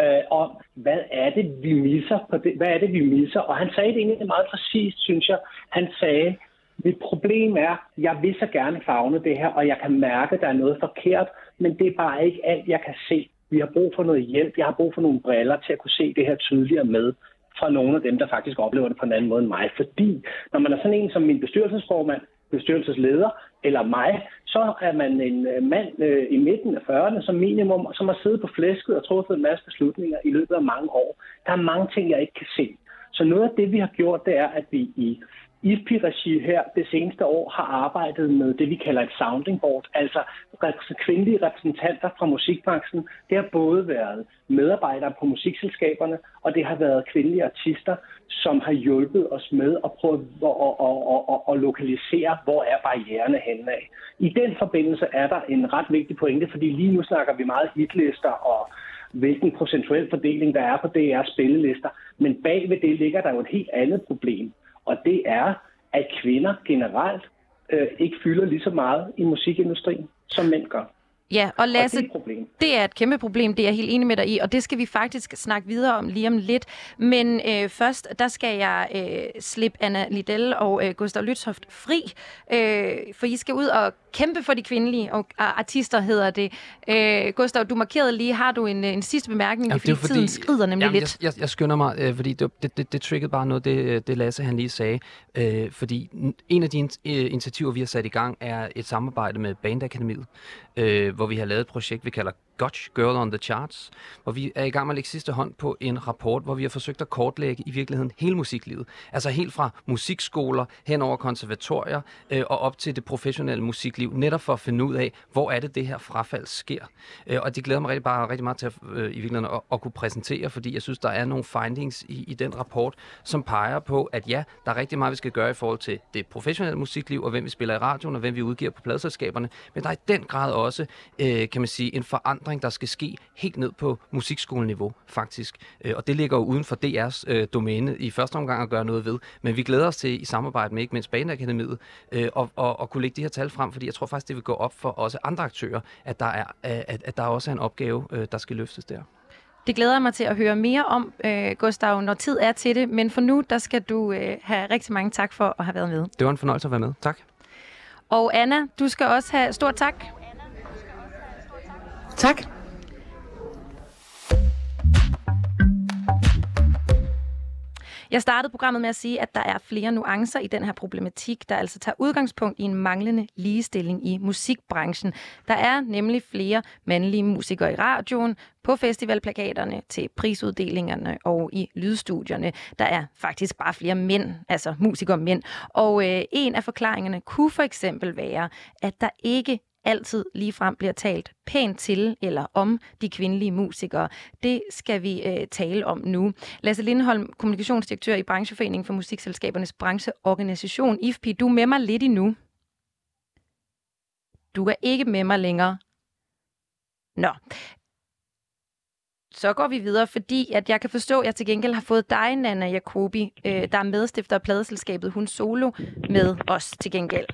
øh, om, hvad er det, vi misser på det, hvad er det, vi misser? Og han sagde det egentlig meget præcist, synes jeg. Han sagde, mit problem er, jeg vil så gerne fagne det her, og jeg kan mærke, at der er noget forkert, men det er bare ikke alt, jeg kan se. Vi har brug for noget hjælp. Jeg har brug for nogle briller til at kunne se det her tydeligere med fra nogle af dem, der faktisk oplever det på en anden måde end mig. Fordi når man er sådan en som min bestyrelsesformand, bestyrelsesleder eller mig, så er man en øh, mand øh, i midten af 40'erne som minimum, som har siddet på flæsket og truffet en masse beslutninger i løbet af mange år. Der er mange ting, jeg ikke kan se. Så noget af det, vi har gjort, det er, at vi i IFPI-regi her det seneste år har arbejdet med det, vi kalder et sounding board, altså kvindelige repræsentanter fra musikbranchen. Det har både været medarbejdere på musikselskaberne, og det har været kvindelige artister, som har hjulpet os med at prøve at, at, at, at, at lokalisere, hvor er barriererne henne af. I den forbindelse er der en ret vigtig pointe, fordi lige nu snakker vi meget hitlister og hvilken procentuel fordeling der er på DR's spillelister. Men bag ved det ligger der jo et helt andet problem. Og det er, at kvinder generelt øh, ikke fylder lige så meget i musikindustrien, som mænd gør. Ja, og Lasse, og det, er problem. det er et kæmpe problem, det er jeg helt enig med dig i, og det skal vi faktisk snakke videre om lige om lidt. Men øh, først, der skal jeg øh, slippe Anna Liddell og øh, Gustav Lythoft fri, øh, for I skal ud og kæmpe for de kvindelige og, og artister, hedder det. Øh, Gustav, du markerede lige, har du en, en sidste bemærkning, jamen, fordi, fordi tiden skrider nemlig jamen, lidt. Jeg, jeg, jeg skynder mig, øh, fordi det, det, det, det triggede bare noget, det, det Lasse han lige sagde. Øh, fordi en af de in, øh, initiativer, vi har sat i gang, er et samarbejde med Bandakademiet, øh, hvor vi har lavet et projekt, vi kalder Gotch Girl on the Charts, hvor vi er i gang med at lægge sidste hånd på en rapport, hvor vi har forsøgt at kortlægge i virkeligheden hele musiklivet. Altså helt fra musikskoler hen over konservatorier øh, og op til det professionelle musikliv, netop for at finde ud af, hvor er det, det her frafald sker. Øh, og det glæder mig rigtig, bare rigtig meget til at, øh, i virkeligheden at, at kunne præsentere, fordi jeg synes, der er nogle findings i, i den rapport, som peger på, at ja, der er rigtig meget, vi skal gøre i forhold til det professionelle musikliv, og hvem vi spiller i radioen, og hvem vi udgiver på pladselskaberne, men der er i den grad også, øh, kan man sige, en forandring forandring, der skal ske helt ned på musikskoleniveau, faktisk. Øh, og det ligger jo uden for DR's øh, domæne i første omgang at gøre noget ved. Men vi glæder os til i samarbejde med ikke mindst Baneakademiet øh, og, og, og kunne lægge de her tal frem, fordi jeg tror faktisk, det vil gå op for også andre aktører, at der, er, at, at der også er en opgave, øh, der skal løftes der. Det glæder jeg mig til at høre mere om, øh, Gustav, når tid er til det. Men for nu, der skal du øh, have rigtig mange tak for at have været med. Det var en fornøjelse at være med. Tak. Og Anna, du skal også have stor tak. Tak. Jeg startede programmet med at sige, at der er flere nuancer i den her problematik, der altså tager udgangspunkt i en manglende ligestilling i musikbranchen. Der er nemlig flere mandlige musikere i radioen, på festivalplakaterne, til prisuddelingerne og i lydstudierne. Der er faktisk bare flere mænd, altså musikere mænd. Og øh, en af forklaringerne kunne for eksempel være, at der ikke altid ligefrem bliver talt pænt til eller om de kvindelige musikere. Det skal vi øh, tale om nu. Lasse Lindholm, kommunikationsdirektør i Brancheforeningen for Musikselskabernes Brancheorganisation, IFPI, du er med mig lidt endnu. Du er ikke med mig længere. Nå. Så går vi videre, fordi at jeg kan forstå, at jeg til gengæld har fået dig, Nana Jacobi, øh, der er medstifter af pladeselskabet Hun Solo, med os til gengæld.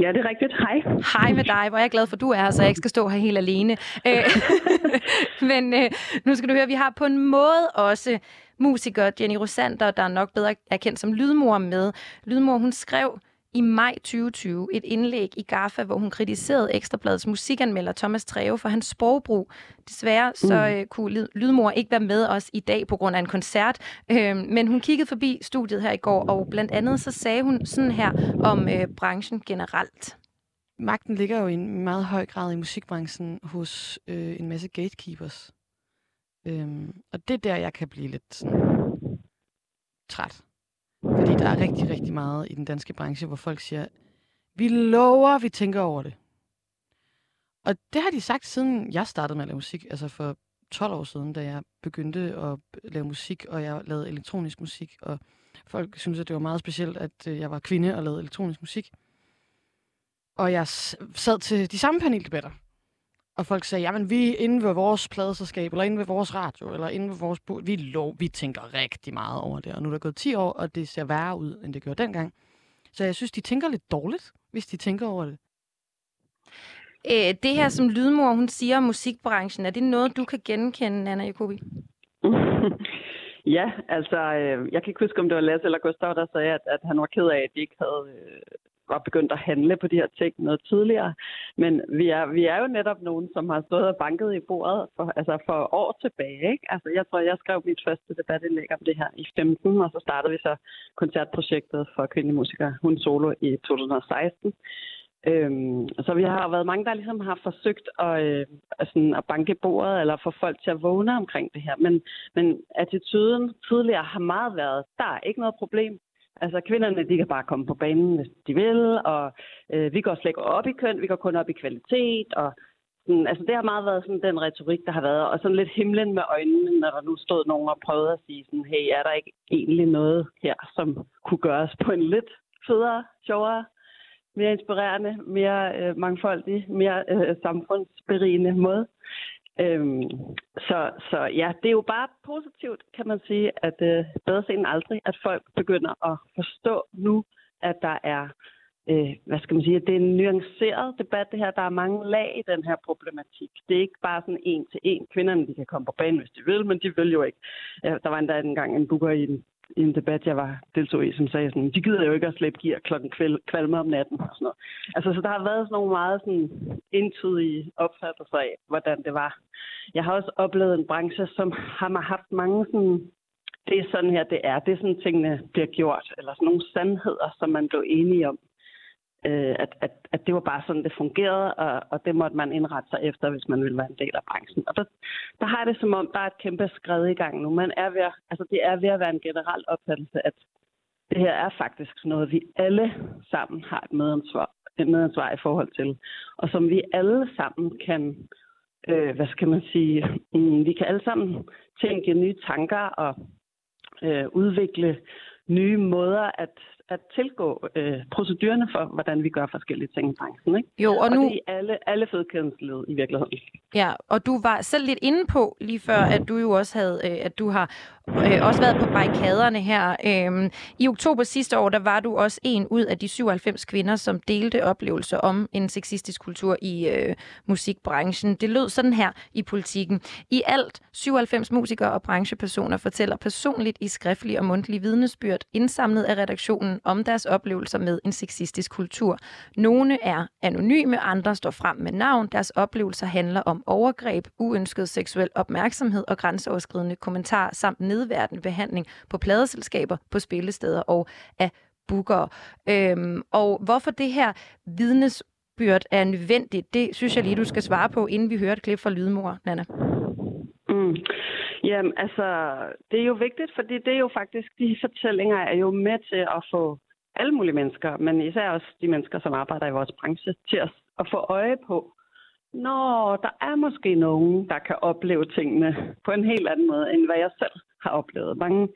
Ja, det er rigtigt. Hej. Hej med dig. Hvor er jeg glad for, at du er her, så jeg ikke skal stå her helt alene. Men øh, nu skal du høre, vi har på en måde også musiker Jenny Rosander, der er nok bedre er kendt som Lydmor med. Lydmor, hun skrev i maj 2020 et indlæg i GAFA, hvor hun kritiserede Ekstrabladets musikanmelder Thomas Treve for hans sprogbrug. Desværre så mm. øh, kunne Lydmor ikke være med os i dag på grund af en koncert, øh, men hun kiggede forbi studiet her i går, og blandt andet så sagde hun sådan her om øh, branchen generelt. Magten ligger jo i en meget høj grad i musikbranchen hos øh, en masse gatekeepers. Øhm, og det er der, jeg kan blive lidt sådan, træt. Fordi der er rigtig, rigtig meget i den danske branche, hvor folk siger, vi lover, vi tænker over det. Og det har de sagt, siden jeg startede med at lave musik, altså for 12 år siden, da jeg begyndte at lave musik, og jeg lavede elektronisk musik, og folk synes, at det var meget specielt, at øh, jeg var kvinde og lavede elektronisk musik. Og jeg sad til de samme paneldebatter, og folk sagde, jamen vi er inde ved vores pladeselskab, eller inde ved vores radio, eller inde ved vores... Vi, lov, vi tænker rigtig meget over det, og nu er der gået 10 år, og det ser værre ud, end det gjorde dengang. Så jeg synes, de tænker lidt dårligt, hvis de tænker over det. Æ, det her, som Lydmor, hun siger om musikbranchen, er det noget, du kan genkende, Anna Jacobi? ja, altså, øh, jeg kan ikke huske, om det var Lasse eller Gustav, der sagde, at, at han var ked af, at de ikke havde øh, var begyndt at handle på de her ting noget tidligere. Men vi er, vi er jo netop nogen, som har stået og banket i bordet for, altså for år tilbage. Ikke? Altså, jeg tror, jeg skrev mit første debatindlæg om det her i 15, og så startede vi så koncertprojektet for kvindelige musikere, Hun Solo, i 2016. Øhm, så vi har været mange, der ligesom har forsøgt at, øh, sådan at banke bordet eller få folk til at vågne omkring det her. Men, men attituden tidligere har meget været, der er ikke noget problem. Altså kvinderne, de kan bare komme på banen, hvis de vil, og øh, vi går slet ikke op i køn, vi går kun op i kvalitet, og sådan, altså det har meget været sådan den retorik, der har været, og sådan lidt himlen med øjnene, når der nu stod nogen og prøvede at sige sådan, hey, er der ikke egentlig noget her, som kunne gøres på en lidt federe, sjovere, mere inspirerende, mere øh, mangfoldig, mere øh, samfundsberigende måde. Øhm, så, så ja, det er jo bare positivt, kan man sige, at øh, bedre sent end aldrig, at folk begynder at forstå nu, at der er, øh, hvad skal man sige, det er en nuanceret debat det her. Der er mange lag i den her problematik. Det er ikke bare sådan en til en. Kvinderne, de kan komme på banen, hvis de vil, men de vil jo ikke. Øh, der var endda engang en booker i en i en debat, jeg var deltog i, som sagde sådan, de gider jo ikke at slæbe gear klokken kvæl, kvalme om natten og sådan noget. Altså, så der har været sådan nogle meget sådan entydige opfattelser af, hvordan det var. Jeg har også oplevet en branche, som har haft mange sådan, det er sådan her, det er. Det er sådan, tingene bliver gjort. Eller sådan nogle sandheder, som man blev enige om øh, at, at, at det var bare sådan, det fungerede, og, og det måtte man indrette sig efter, hvis man ville være en del af branchen. Og der, der har jeg det som om, der er et kæmpe skred i gang nu. Man er ved, altså det er ved at være en generel opfattelse, at det her er faktisk noget, vi alle sammen har et medansvar, et medansvar i forhold til, og som vi alle sammen kan, øh, hvad skal man sige, mm, vi kan alle sammen tænke nye tanker og øh, udvikle nye måder at at tilgå øh, procedurerne for, hvordan vi gør forskellige ting i branchen. Ikke? Jo, og, og nu... det er alle, alle fødekædens i virkeligheden. Ja, og du var selv lidt inde på lige før, at du jo også havde, øh, at du har øh, også været på barrikaderne her. Øh, I oktober sidste år, der var du også en ud af de 97 kvinder, som delte oplevelser om en sexistisk kultur i øh, musikbranchen. Det lød sådan her i politikken. I alt 97 musikere og branchepersoner fortæller personligt i skriftlige og mundtlige vidnesbyrd, indsamlet af redaktionen information om deres oplevelser med en sexistisk kultur. Nogle er anonyme, andre står frem med navn. Deres oplevelser handler om overgreb, uønsket seksuel opmærksomhed og grænseoverskridende kommentarer samt nedværdende behandling på pladeselskaber, på spillesteder og af bookere. Øhm, og hvorfor det her vidnesbyrd er nødvendigt, det synes jeg lige, du skal svare på, inden vi hører et klip fra Lydmor, Nana. Mm. Jamen, altså, det er jo vigtigt, fordi det er jo faktisk, de fortællinger er jo med til at få alle mulige mennesker, men især også de mennesker, som arbejder i vores branche, til at, at få øje på, når der er måske nogen, der kan opleve tingene på en helt anden måde, end hvad jeg selv har oplevet. Mange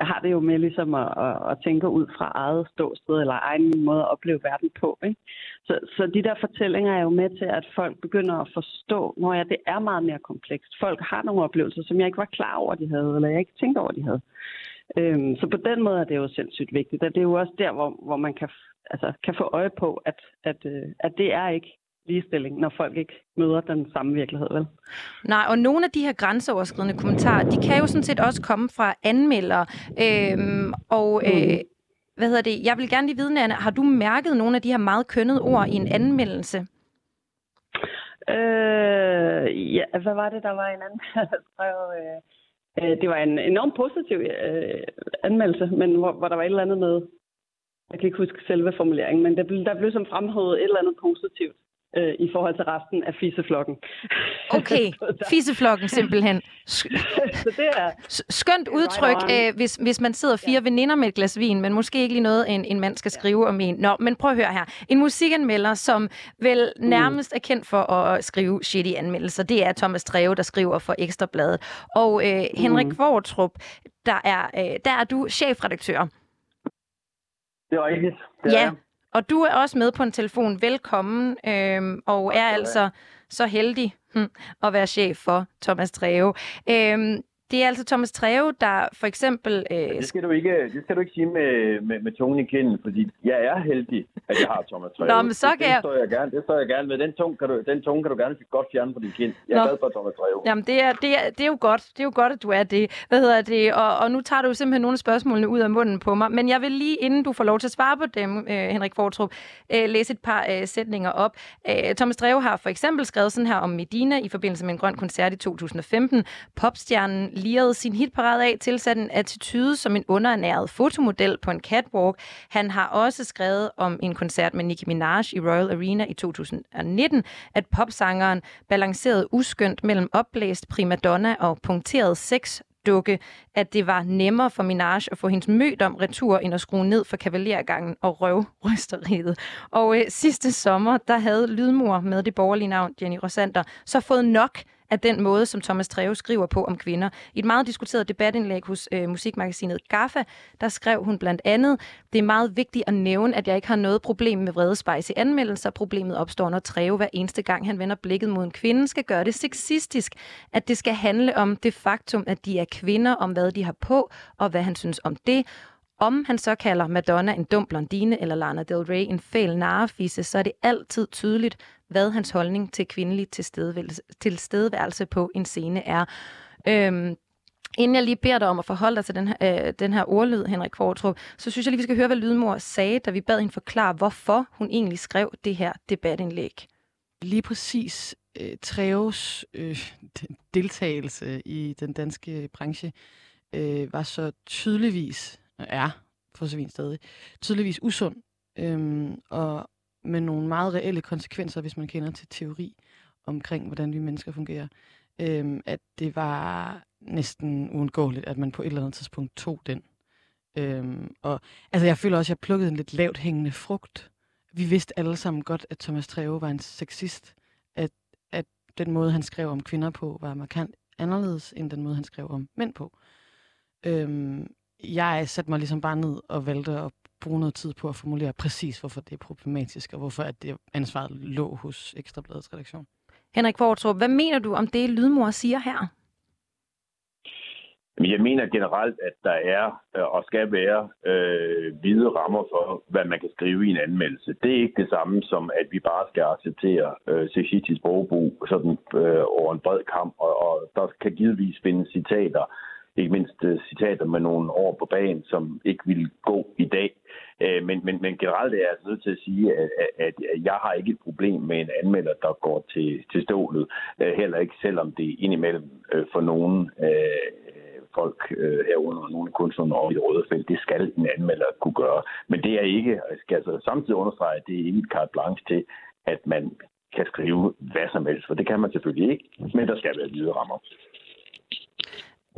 har det jo med ligesom at, at, at tænke ud fra eget ståsted eller egen måde at opleve verden på. Ikke? Så, så de der fortællinger er jo med til, at folk begynder at forstå, når ja, det er meget mere komplekst. Folk har nogle oplevelser, som jeg ikke var klar over, de havde, eller jeg ikke tænkte over, de havde. Øhm, så på den måde er det jo sindssygt vigtigt, og det er jo også der, hvor, hvor man kan, altså, kan få øje på, at, at, øh, at det er ikke ligestilling, når folk ikke møder den samme virkelighed, vel? Nej, og nogle af de her grænseoverskridende kommentarer, de kan jo sådan set også komme fra anmeldere. Øhm, og øh, mm. hvad hedder det? Jeg vil gerne lige vide, Anna, har du mærket nogle af de her meget kønnede ord i en anmeldelse? Øh, ja, hvad var det, der var en anden, der skrev... Øh, øh, det var en enormt positiv øh, anmeldelse, men hvor, hvor der var et eller andet med, jeg kan ikke huske selve formuleringen, men der blev, der blev som fremhævet et eller andet positivt øh, i forhold til resten af fiseflokken. Okay, fiseflokken simpelthen. så det er... Skønt udtryk, øh, hvis, hvis man sidder fire ja. veninder med et glas vin, men måske ikke lige noget, en, en mand skal skrive om en. Nå, men prøv at høre her. En musikanmelder, som vel mm. nærmest er kendt for at skrive shitty anmeldelser, det er Thomas Treve, der skriver for Ekstrabladet. Og øh, Henrik mm. Vortrup, der er, øh, der er du chefredaktør. Det var ikke det. Ja, og du er også med på en telefon. Velkommen, øhm, og er altså så heldig hm, at være chef for Thomas Treve. Øhm, det er altså Thomas Treve, der for eksempel... Øh... Det, skal du ikke, det skal du ikke sige med, med, med tungen i kinden, fordi jeg er heldig, at jeg har Thomas Treve. Nå, men så kan det, jeg... Det står jeg gerne, det står jeg gerne med. Den tunge kan du, den tunge kan du gerne godt fjerne på din kind. Jeg er Nå. glad for Thomas Treve. Jamen, det er, det, er, det er jo godt. Det er jo godt, at du er det. Hvad hedder det? Og, og nu tager du simpelthen nogle af spørgsmålene ud af munden på mig. Men jeg vil lige, inden du får lov til at svare på dem, øh, Henrik Fortrup, øh, læse et par øh, sætninger op. Øh, Thomas Treve har for eksempel skrevet sådan her om Medina i forbindelse med en grøn koncert i 2015. Popstjernen lirede sin hitparade af tilsat en attitude som en underernæret fotomodel på en catwalk. Han har også skrevet om en koncert med Nicki Minaj i Royal Arena i 2019, at popsangeren balancerede uskyndt mellem opblæst primadonna og punkteret sex dukke, at det var nemmere for Minaj at få hendes mødom retur, end at skrue ned for kavalergangen og røvrysteriet. Og øh, sidste sommer, der havde lydmor med det borgerlige navn Jenny Rosander så fået nok af den måde, som Thomas Treve skriver på om kvinder. I et meget diskuteret debatindlæg hos øh, musikmagasinet GAFFA, der skrev hun blandt andet, det er meget vigtigt at nævne, at jeg ikke har noget problem med vredespejs i anmeldelser. Problemet opstår, når Treve hver eneste gang, han vender blikket mod en kvinde, skal gøre det sexistisk. At det skal handle om det faktum, at de er kvinder, om hvad de har på, og hvad han synes om det. Om han så kalder Madonna en dum blondine eller Lana Del Rey en fæl narefisse, så er det altid tydeligt, hvad hans holdning til kvindelig tilstedeværelse, tilstedeværelse på en scene er. Øhm, Inden jeg lige beder dig om at forholde dig til den her, øh, den her ordlyd, Henrik Kvartrup, så synes jeg lige, vi skal høre, hvad Lydmor sagde, da vi bad hende forklare, hvorfor hun egentlig skrev det her debatindlæg. Lige præcis øh, Treves øh, deltagelse i den danske branche øh, var så tydeligvis, er for så vidt stadig, tydeligvis usund. Øhm, og med nogle meget reelle konsekvenser, hvis man kender til teori omkring, hvordan vi mennesker fungerer. Øhm, at det var næsten uundgåeligt, at man på et eller andet tidspunkt tog den. Øhm, og altså, jeg føler også, at jeg plukkede en lidt lavt hængende frugt. Vi vidste alle sammen godt, at Thomas Treve var en sexist. At, at den måde, han skrev om kvinder på, var markant anderledes, end den måde, han skrev om mænd på. Øhm, jeg satte mig ligesom bare ned og valgte at bruge noget tid på at formulere præcis, hvorfor det er problematisk, og hvorfor at det ansvaret lå hos Ekstrabladets redaktion. Henrik Fortrup, hvad mener du om det, Lydmor siger her? Jeg mener generelt, at der er øh, og skal være øh, hvide rammer for, hvad man kan skrive i en anmeldelse. Det er ikke det samme som, at vi bare skal acceptere øh, sexistisk sprogbrug sådan, øh, over en bred kamp, og, og der kan givetvis findes citater ikke mindst øh, citater med nogle år på banen, som ikke ville gå i dag. Øh, men, men, men generelt er jeg altså nødt til at sige, at, at, jeg har ikke et problem med en anmelder, der går til, til stålet. Øh, heller ikke, selvom det indimellem for nogen folk uh, herunder nogle kunstnere over i det røde felt. Det skal en anmelder kunne gøre. Men det er ikke, jeg skal altså samtidig understrege, at det er ikke et carte blanche til, at man kan skrive hvad som helst, for det kan man selvfølgelig ikke, men der skal være hvide rammer.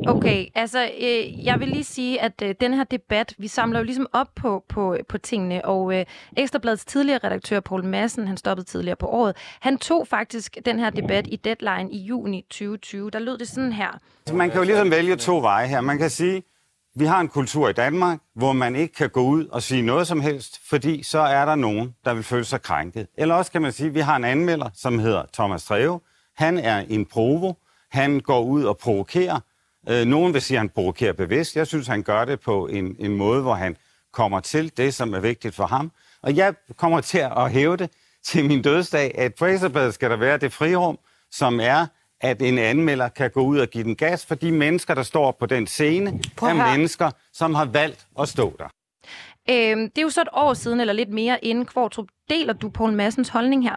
Okay, altså øh, jeg vil lige sige, at øh, den her debat, vi samler jo ligesom op på, på, på tingene, og øh, Ekstrabladets tidligere redaktør, Poul Madsen, han stoppede tidligere på året, han tog faktisk den her debat i Deadline i juni 2020. Der lød det sådan her. Man kan jo ligesom vælge to veje her. Man kan sige, vi har en kultur i Danmark, hvor man ikke kan gå ud og sige noget som helst, fordi så er der nogen, der vil føle sig krænket. Eller også kan man sige, at vi har en anmelder, som hedder Thomas Treve. Han er en provo. Han går ud og provokerer. Øh, nogen vil sige, at han provokerer bevidst. Jeg synes, han gør det på en, en måde, hvor han kommer til det, som er vigtigt for ham. Og jeg kommer til at hæve det til min dødsdag, at på Ekstrabladet skal der være det frirum, som er, at en anmelder kan gå ud og give den gas, for de mennesker, der står på den scene, er mennesker, som har valgt at stå der. Øhm, det er jo så et år siden, eller lidt mere inden Kvartrup. Deler du Poul Massens holdning her?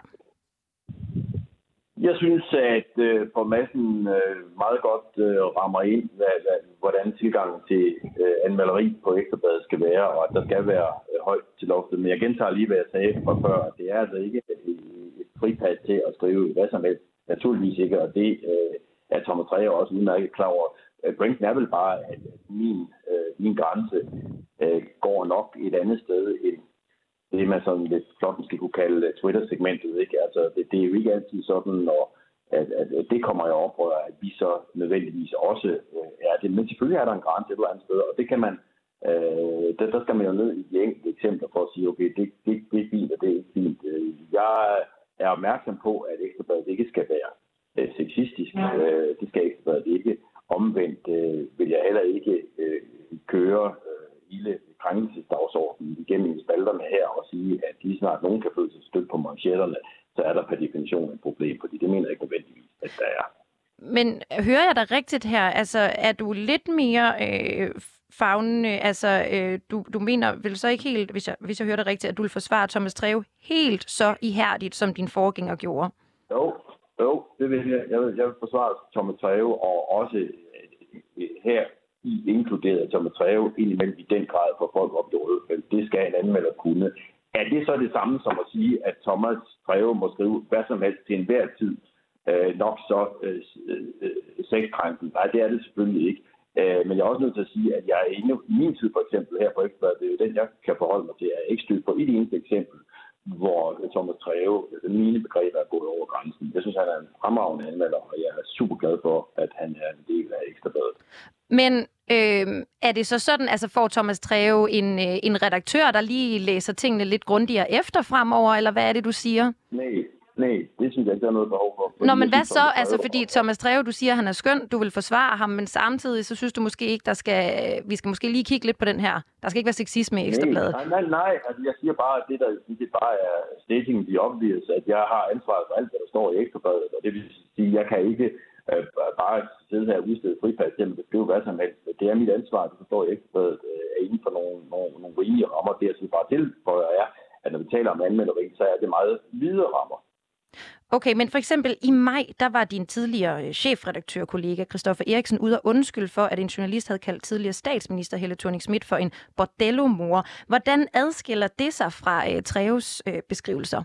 Jeg synes, at øh, for massen øh, meget godt øh, rammer ind, hvad, hvad, hvordan tilgangen til øh, anmelderi på Ekstrabladet skal være, og at der skal være øh, højt til loftet. Men jeg gentager lige, hvad jeg sagde fra før, det er altså ikke et, et fripas til at skrive hvad som helst. Naturligvis ikke, og det øh, er Thomas Træer også udmærket klar over. Øh, pointen er vel bare, at min, øh, min grænse øh, går nok et andet sted end det, man sådan lidt flot måske kunne kalde øh, Twitter-segmentet. Ikke? Altså, det, det er jo ikke altid sådan, når at, at, at det kommer jeg oprør, at vi så nødvendigvis også øh, er det. Men selvfølgelig er der en grænse et eller andet sted, og det kan man, øh, der, der skal man jo ned i de enkelte eksempler for at sige, okay, det, det, det er fint, og det er ikke fint. Øh, jeg er opmærksom på, at Ekstrabladet ikke skal være øh, sexistisk. Ja. Øh, det skal Ekstrabladet ikke. Omvendt øh, vil jeg heller ikke øh, køre øh, hele krænkelsesdagsordenen igennem spalterne her og sige, at lige snart nogen kan føle sig stødt på manchetterne, så er der per definition et problem, fordi det mener jeg ikke nødvendigvis, at der er. Men hører jeg dig rigtigt her? Altså, er du lidt mere øh, fagnende? Altså, øh, du, du mener vel så ikke helt, hvis jeg, hvis jeg hører dig rigtigt, at du vil forsvare Thomas Treve helt så ihærdigt, som din forgænger gjorde? Jo, jo, det vil jeg. Jeg vil, jeg vil forsvare Thomas Treve, og også øh, her i inkluderet Thomas træve indimellem i den grad for folk op det. Det skal en anmelder kunne. Er det så det samme som at sige, at Thomas Treve må skrive hvad som helst til enhver tid, øh, nok så øh, øh, sexkrænken? Nej, det er det selvfølgelig ikke. Øh, men jeg er også nødt til at sige, at jeg er inde i min tid for eksempel her på Ekstrabladet, det er jo den, jeg kan forholde mig til, Jeg er ikke stødt på et eneste eksempel, hvor Thomas Treve, mine begreber er gået over grænsen. Jeg synes, han er en fremragende anmelder, og jeg er super glad for, at han er en del af Ekstrabladet. Men øh, er det så sådan, altså får Thomas Treve en, øh, en redaktør, der lige læser tingene lidt grundigere efter fremover, eller hvad er det, du siger? Nej, nej, det synes jeg ikke, der er noget behov for. Nå, men hvad så? Altså, fordi Thomas Treve, du siger, at han er skøn, du vil forsvare ham, men samtidig så synes du måske ikke, der skal, vi skal måske lige kigge lidt på den her. Der skal ikke være sexisme i Ekstrabladet. Nej, nej, nej. Altså, jeg siger bare, at det der det bare er stating the obvious, at jeg har ansvaret for alt, hvad der står i Ekstrabladet, og det vil sige, at jeg kan ikke øh, bare sidde her og udstede fripas til at beskrive hvad som helst. Det er mit ansvar, det forstår jeg ikke, øh, inden for nogle, nogle, nogle rimelige rammer. Det, jeg synes bare til, for er, at når vi taler om anmelderi, så er det meget videre rammer. Okay, men for eksempel i maj, der var din tidligere øh, chefredaktør chefredaktørkollega Christoffer Eriksen ude at undskylde for, at en journalist havde kaldt tidligere statsminister Helle thorning Schmidt for en bordello-mor. Hvordan adskiller det sig fra uh, Treves uh, beskrivelser?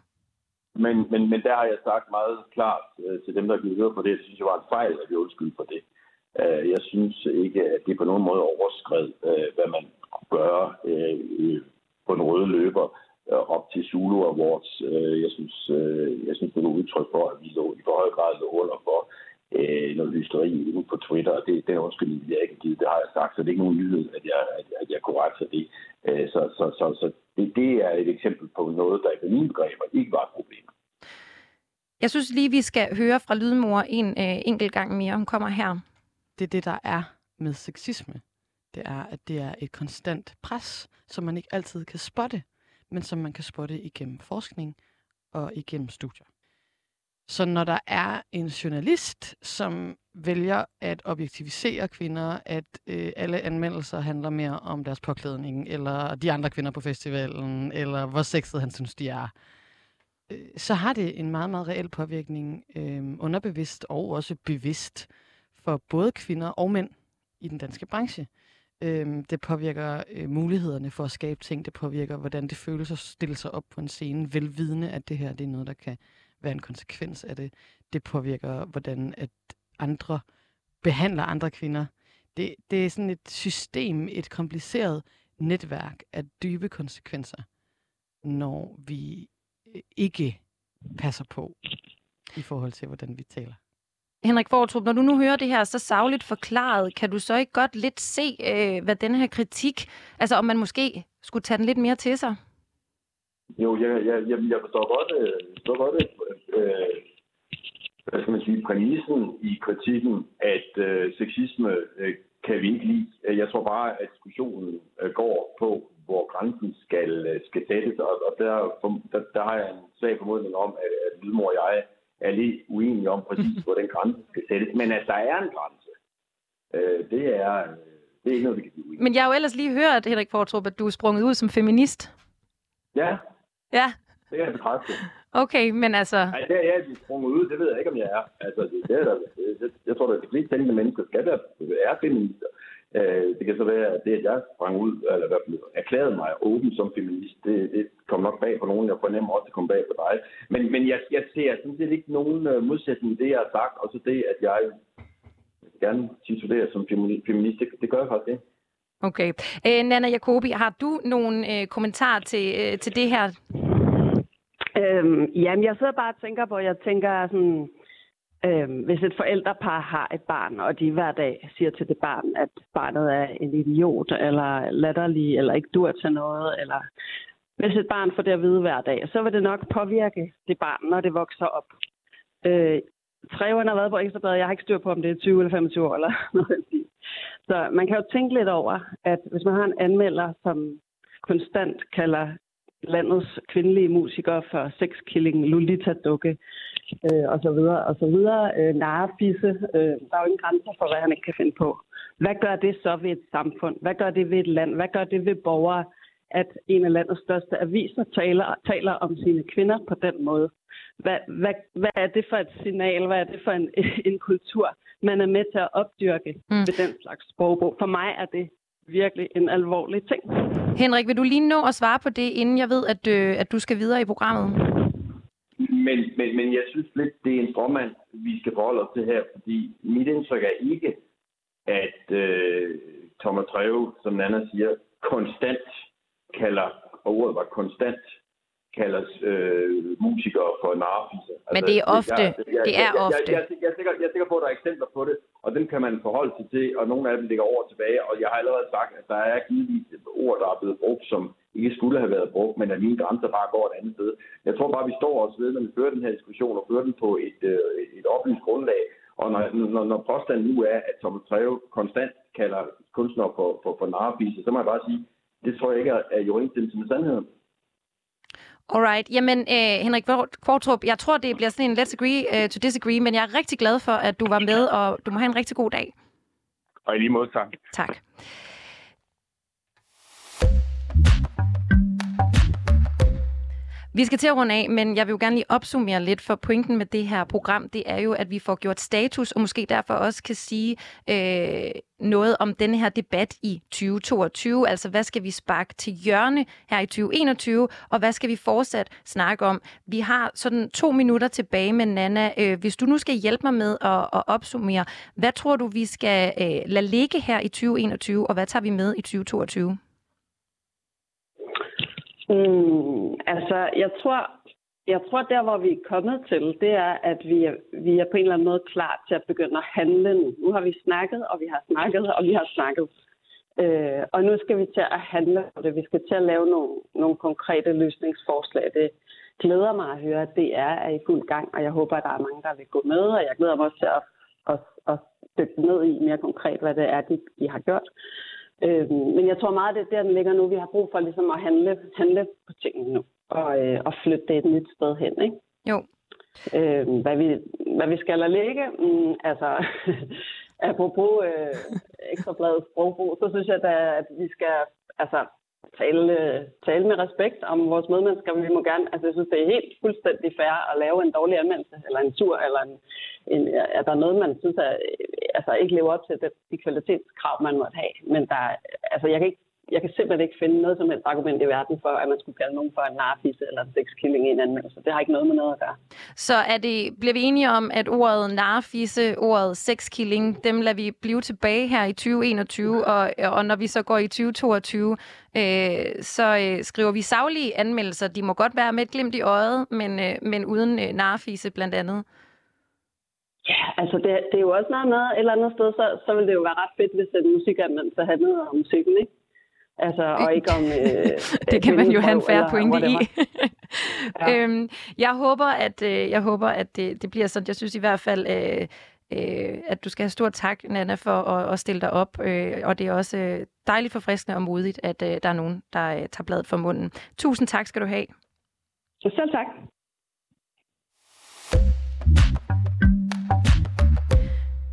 Men, men, men der har jeg sagt meget klart uh, til dem, der givet høre på det, jeg synes, det var en fejl, at vi undskyld for det. Uh, jeg synes ikke, at det på nogen måde overskred, uh, hvad man kunne gøre uh, på en røde løber op til Zulu Awards. Jeg synes, jeg synes det var udtryk for, at vi lå i for høj grad lå under for øh, noget hysteri inde på Twitter, og det, den undskyldning vil jeg ikke give. Det har jeg sagt, så det er ikke nogen nyhed, at jeg, at, at jeg korrekter det. Så, så, så, så det, det er et eksempel på noget, der i mine begreber ikke var et problem. Jeg synes lige, vi skal høre fra Lydmor en øh, enkelt gang mere. Hun kommer her. Det er det, der er med sexisme. Det er, at det er et konstant pres, som man ikke altid kan spotte men som man kan spotte igennem forskning og igennem studier. Så når der er en journalist, som vælger at objektivisere kvinder, at øh, alle anmeldelser handler mere om deres påklædning, eller de andre kvinder på festivalen, eller hvor sexet han synes, de er, øh, så har det en meget, meget reel påvirkning, øh, underbevidst og også bevidst, for både kvinder og mænd i den danske branche. Øhm, det påvirker øh, mulighederne for at skabe ting. Det påvirker, hvordan det føles at stille sig op på en scene, velvidende, at det her det er noget, der kan være en konsekvens af det. Det påvirker, hvordan at andre behandler andre kvinder. Det, det er sådan et system, et kompliceret netværk af dybe konsekvenser, når vi øh, ikke passer på i forhold til, hvordan vi taler. Henrik Fortrup, når du nu hører det her så savligt forklaret, kan du så ikke godt lidt se, øh, hvad den her kritik, altså om man måske skulle tage den lidt mere til sig? Jo, jeg, jeg, jeg, jeg forstår godt, øh, forstår godt øh, øh, hvad skal man sige, præmissen i kritikken, at øh, sexisme øh, kan vi ikke lide. Jeg tror bare, at diskussionen øh, går på, hvor grænsen skal, øh, skal sættes, og, og der, der, der har jeg en svag formodning om, at, at Lydmor og jeg er lidt uenige om præcis, hvor den grænse skal sættes. Men at der er en grænse, øh, det, er, øh, det er ikke noget, vi kan blive uenige Men jeg har jo ellers lige hørt, Henrik Fortrup, at du er sprunget ud som feminist. Ja. Ja. Det er jeg bekræftet. Okay, men altså... Nej, det er jeg er sprunget ud, det ved jeg ikke, om jeg er. Altså, det, det er der, det, jeg tror, at de fleste tænkende mennesker skal være, er feminister. Øh, det kan så være, at det, at jeg sprang ud, eller i hvert fald erklærede mig åben som feminist, det, det kom nok bag på nogen. Jeg fornemmer også, at det kom bag på dig. Men, men jeg, jeg ser sådan set ikke nogen uh, modsætning i det, jeg har sagt, og så det, at jeg gerne titulerer som feminist. Det, det gør jeg faktisk ikke. Okay. Æ, Nana Jacobi, har du nogle øh, kommentarer til, øh, til det her? Øhm, jamen, jeg sidder bare og tænker på, jeg tænker sådan, øhm, hvis et forældrepar har et barn, og de hver dag siger til det barn, at barnet er en idiot, eller latterlig, eller ikke dur til noget, eller hvis et barn får det at vide hver dag, så vil det nok påvirke det barn, når det vokser op. Øh, tre år har været på Ekstrabladet. Jeg har ikke styr på, om det er 20 eller 25 år eller noget. Så man kan jo tænke lidt over, at hvis man har en anmelder, som konstant kalder landets kvindelige musikere for sexkilling, Lolita-dukke, øh, og så videre, og så videre. Øh, narefisse. Øh, der er jo ingen grænser for, hvad han ikke kan finde på. Hvad gør det så ved et samfund? Hvad gør det ved et land? Hvad gør det ved borgere, at en af landets største aviser taler, taler om sine kvinder på den måde? Hvad, hvad, hvad er det for et signal? Hvad er det for en, en kultur, man er med til at opdyrke mm. ved den slags sprogbrug? For mig er det virkelig en alvorlig ting. Henrik, vil du lige nå at svare på det, inden jeg ved, at, øh, at du skal videre i programmet? Men, men, men jeg synes lidt, det er en drømmand, vi skal forholde os til her, fordi mit indtryk er ikke, at øh, Thomas Treve, som Nana siger, konstant kalder, og ordet var konstant, kaldes øh, musikere for narfiser. Altså, Men det er ofte. Jeg, jeg, det er ofte. Jeg, jeg, jeg, jeg, er sikker, jeg er sikker på, at der er eksempler på det, og dem kan man forholde sig til, og nogle af dem ligger over tilbage, og jeg har allerede sagt, at der er givetvis ord, der er blevet brugt, som ikke skulle have været brugt, men at mine grænser bare går et andet sted. Jeg tror bare, vi står os ved, når vi fører den her diskussion, og fører den på et, øh, et oplyst grundlag, og når, når, når påstanden nu er, at Thomas Treve konstant kalder kunstnere for, for, for narfiser, så må jeg bare sige, det tror jeg ikke er i overensstemmelse med sandheden. Alright. Jamen, øh, Henrik Kvartrup, jeg tror, det bliver sådan en let's agree uh, to disagree, men jeg er rigtig glad for, at du var med, og du må have en rigtig god dag. Og i lige måde, tak. Tak. Vi skal til at runde af, men jeg vil jo gerne lige opsummere lidt, for pointen med det her program, det er jo, at vi får gjort status, og måske derfor også kan sige øh, noget om den her debat i 2022. Altså, hvad skal vi sparke til hjørne her i 2021, og hvad skal vi fortsat snakke om? Vi har sådan to minutter tilbage med Nana. Øh, hvis du nu skal hjælpe mig med at, at opsummere, hvad tror du, vi skal øh, lade ligge her i 2021, og hvad tager vi med i 2022? Mm, altså, jeg tror, jeg tror, der hvor vi er kommet til, det er, at vi er, vi er på en eller anden måde klar til at begynde at handle nu. Nu har vi snakket, og vi har snakket, og vi har snakket. Øh, og nu skal vi til at handle på det. Vi skal til at lave nogle, nogle konkrete løsningsforslag. Det glæder mig at høre, at det er, er i fuld gang, og jeg håber, at der er mange, der vil gå med, og jeg glæder mig også til at, at, at dykke ned i mere konkret, hvad det er, de, de har gjort. Øh, men jeg tror meget, det er der, den ligger nu. Vi har brug for ligesom at handle, handle på tingene nu og, øh, og flytte det et nyt sted hen. Ikke? Jo. Øh, hvad, vi, hvad vi skal ligge, mm, altså apropos øh, ekstrabladet sprogbrug, så synes jeg da, at vi skal altså, tale, tale med respekt om vores medmennesker. Vi må gerne, altså jeg synes, det er helt fuldstændig fair at lave en dårlig anmeldelse, eller en tur, eller en, en, er der noget, man synes er, altså ikke lever op til det, de kvalitetskrav, man måtte have. Men der, altså jeg kan ikke jeg kan simpelthen ikke finde noget som helst argument i verden for, at man skulle kalde nogen for en narfisse eller en sexkilling i en anmeldelse. Det har ikke noget med noget at gøre. Så er det, bliver vi enige om, at ordet narfisse, ordet sexkilling, dem lader vi blive tilbage her i 2021, og, og når vi så går i 2022, øh, så øh, skriver vi savlige anmeldelser. De må godt være med et glimt i øjet, men, øh, men uden øh, narfisse blandt andet. Ja, altså det, det er jo også noget med, et eller andet sted, så, så vil det jo være ret fedt, hvis en musikanmeldelse handlede om musikken, ikke? Altså, og ikke om... Øh, det kan man jo have en færre pointe i. ja. øhm, jeg håber, at, øh, jeg håber, at det, det bliver sådan. Jeg synes i hvert fald, øh, øh, at du skal have stor tak, Nana, for at, at stille dig op. Øh, og det er også øh, dejligt forfriskende og modigt, at øh, der er nogen, der øh, tager bladet for munden. Tusind tak skal du have. Selv tak.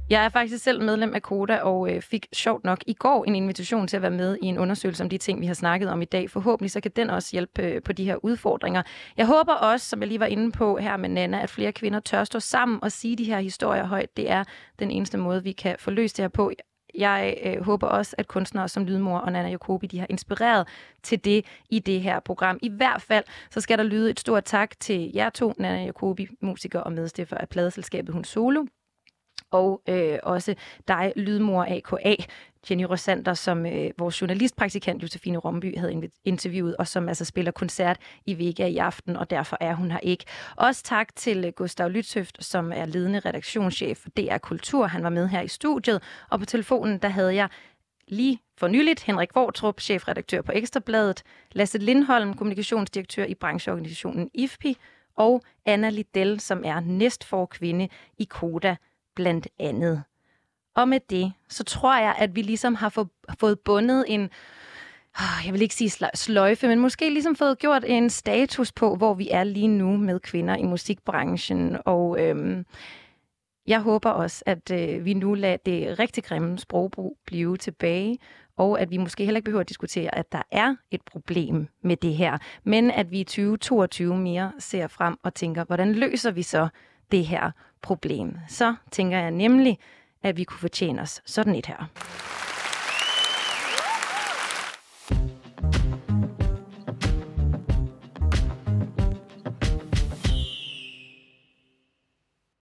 Jeg er faktisk selv medlem af Koda og øh, fik sjovt nok i går en invitation til at være med i en undersøgelse om de ting, vi har snakket om i dag. Forhåbentlig så kan den også hjælpe øh, på de her udfordringer. Jeg håber også, som jeg lige var inde på her med Nana, at flere kvinder tør stå sammen og sige de her historier højt. Det er den eneste måde, vi kan få løst det her på. Jeg øh, håber også, at kunstnere som Lydmor og Nana Jacobi, de har inspireret til det i det her program. I hvert fald, så skal der lyde et stort tak til jer to, Nana Jacobi, musiker og medstifter af pladeselskabet Hun Solo, og øh, også dig, Lydmor AKA, Jenny Rosander, som øh, vores journalistpraktikant Josefine Romby havde interviewet, og som altså spiller koncert i Vega i aften, og derfor er hun her ikke. Også tak til øh, Gustav Lytøft, som er ledende redaktionschef for DR Kultur. Han var med her i studiet, og på telefonen, der havde jeg lige for nyligt Henrik Vortrup, chefredaktør på Ekstrabladet, Lasse Lindholm, kommunikationsdirektør i brancheorganisationen IFPI, og Anna Liddell, som er næstforkvinde i Koda blandt andet. Og med det, så tror jeg, at vi ligesom har få, fået bundet en, jeg vil ikke sige sløjfe, men måske ligesom fået gjort en status på, hvor vi er lige nu med kvinder i musikbranchen. Og øhm, jeg håber også, at øh, vi nu lader det rigtig grimme sprogbrug blive tilbage, og at vi måske heller ikke behøver at diskutere, at der er et problem med det her, men at vi i 2022 mere ser frem og tænker, hvordan løser vi så det her problem. Så tænker jeg nemlig, at vi kunne fortjene os sådan et her.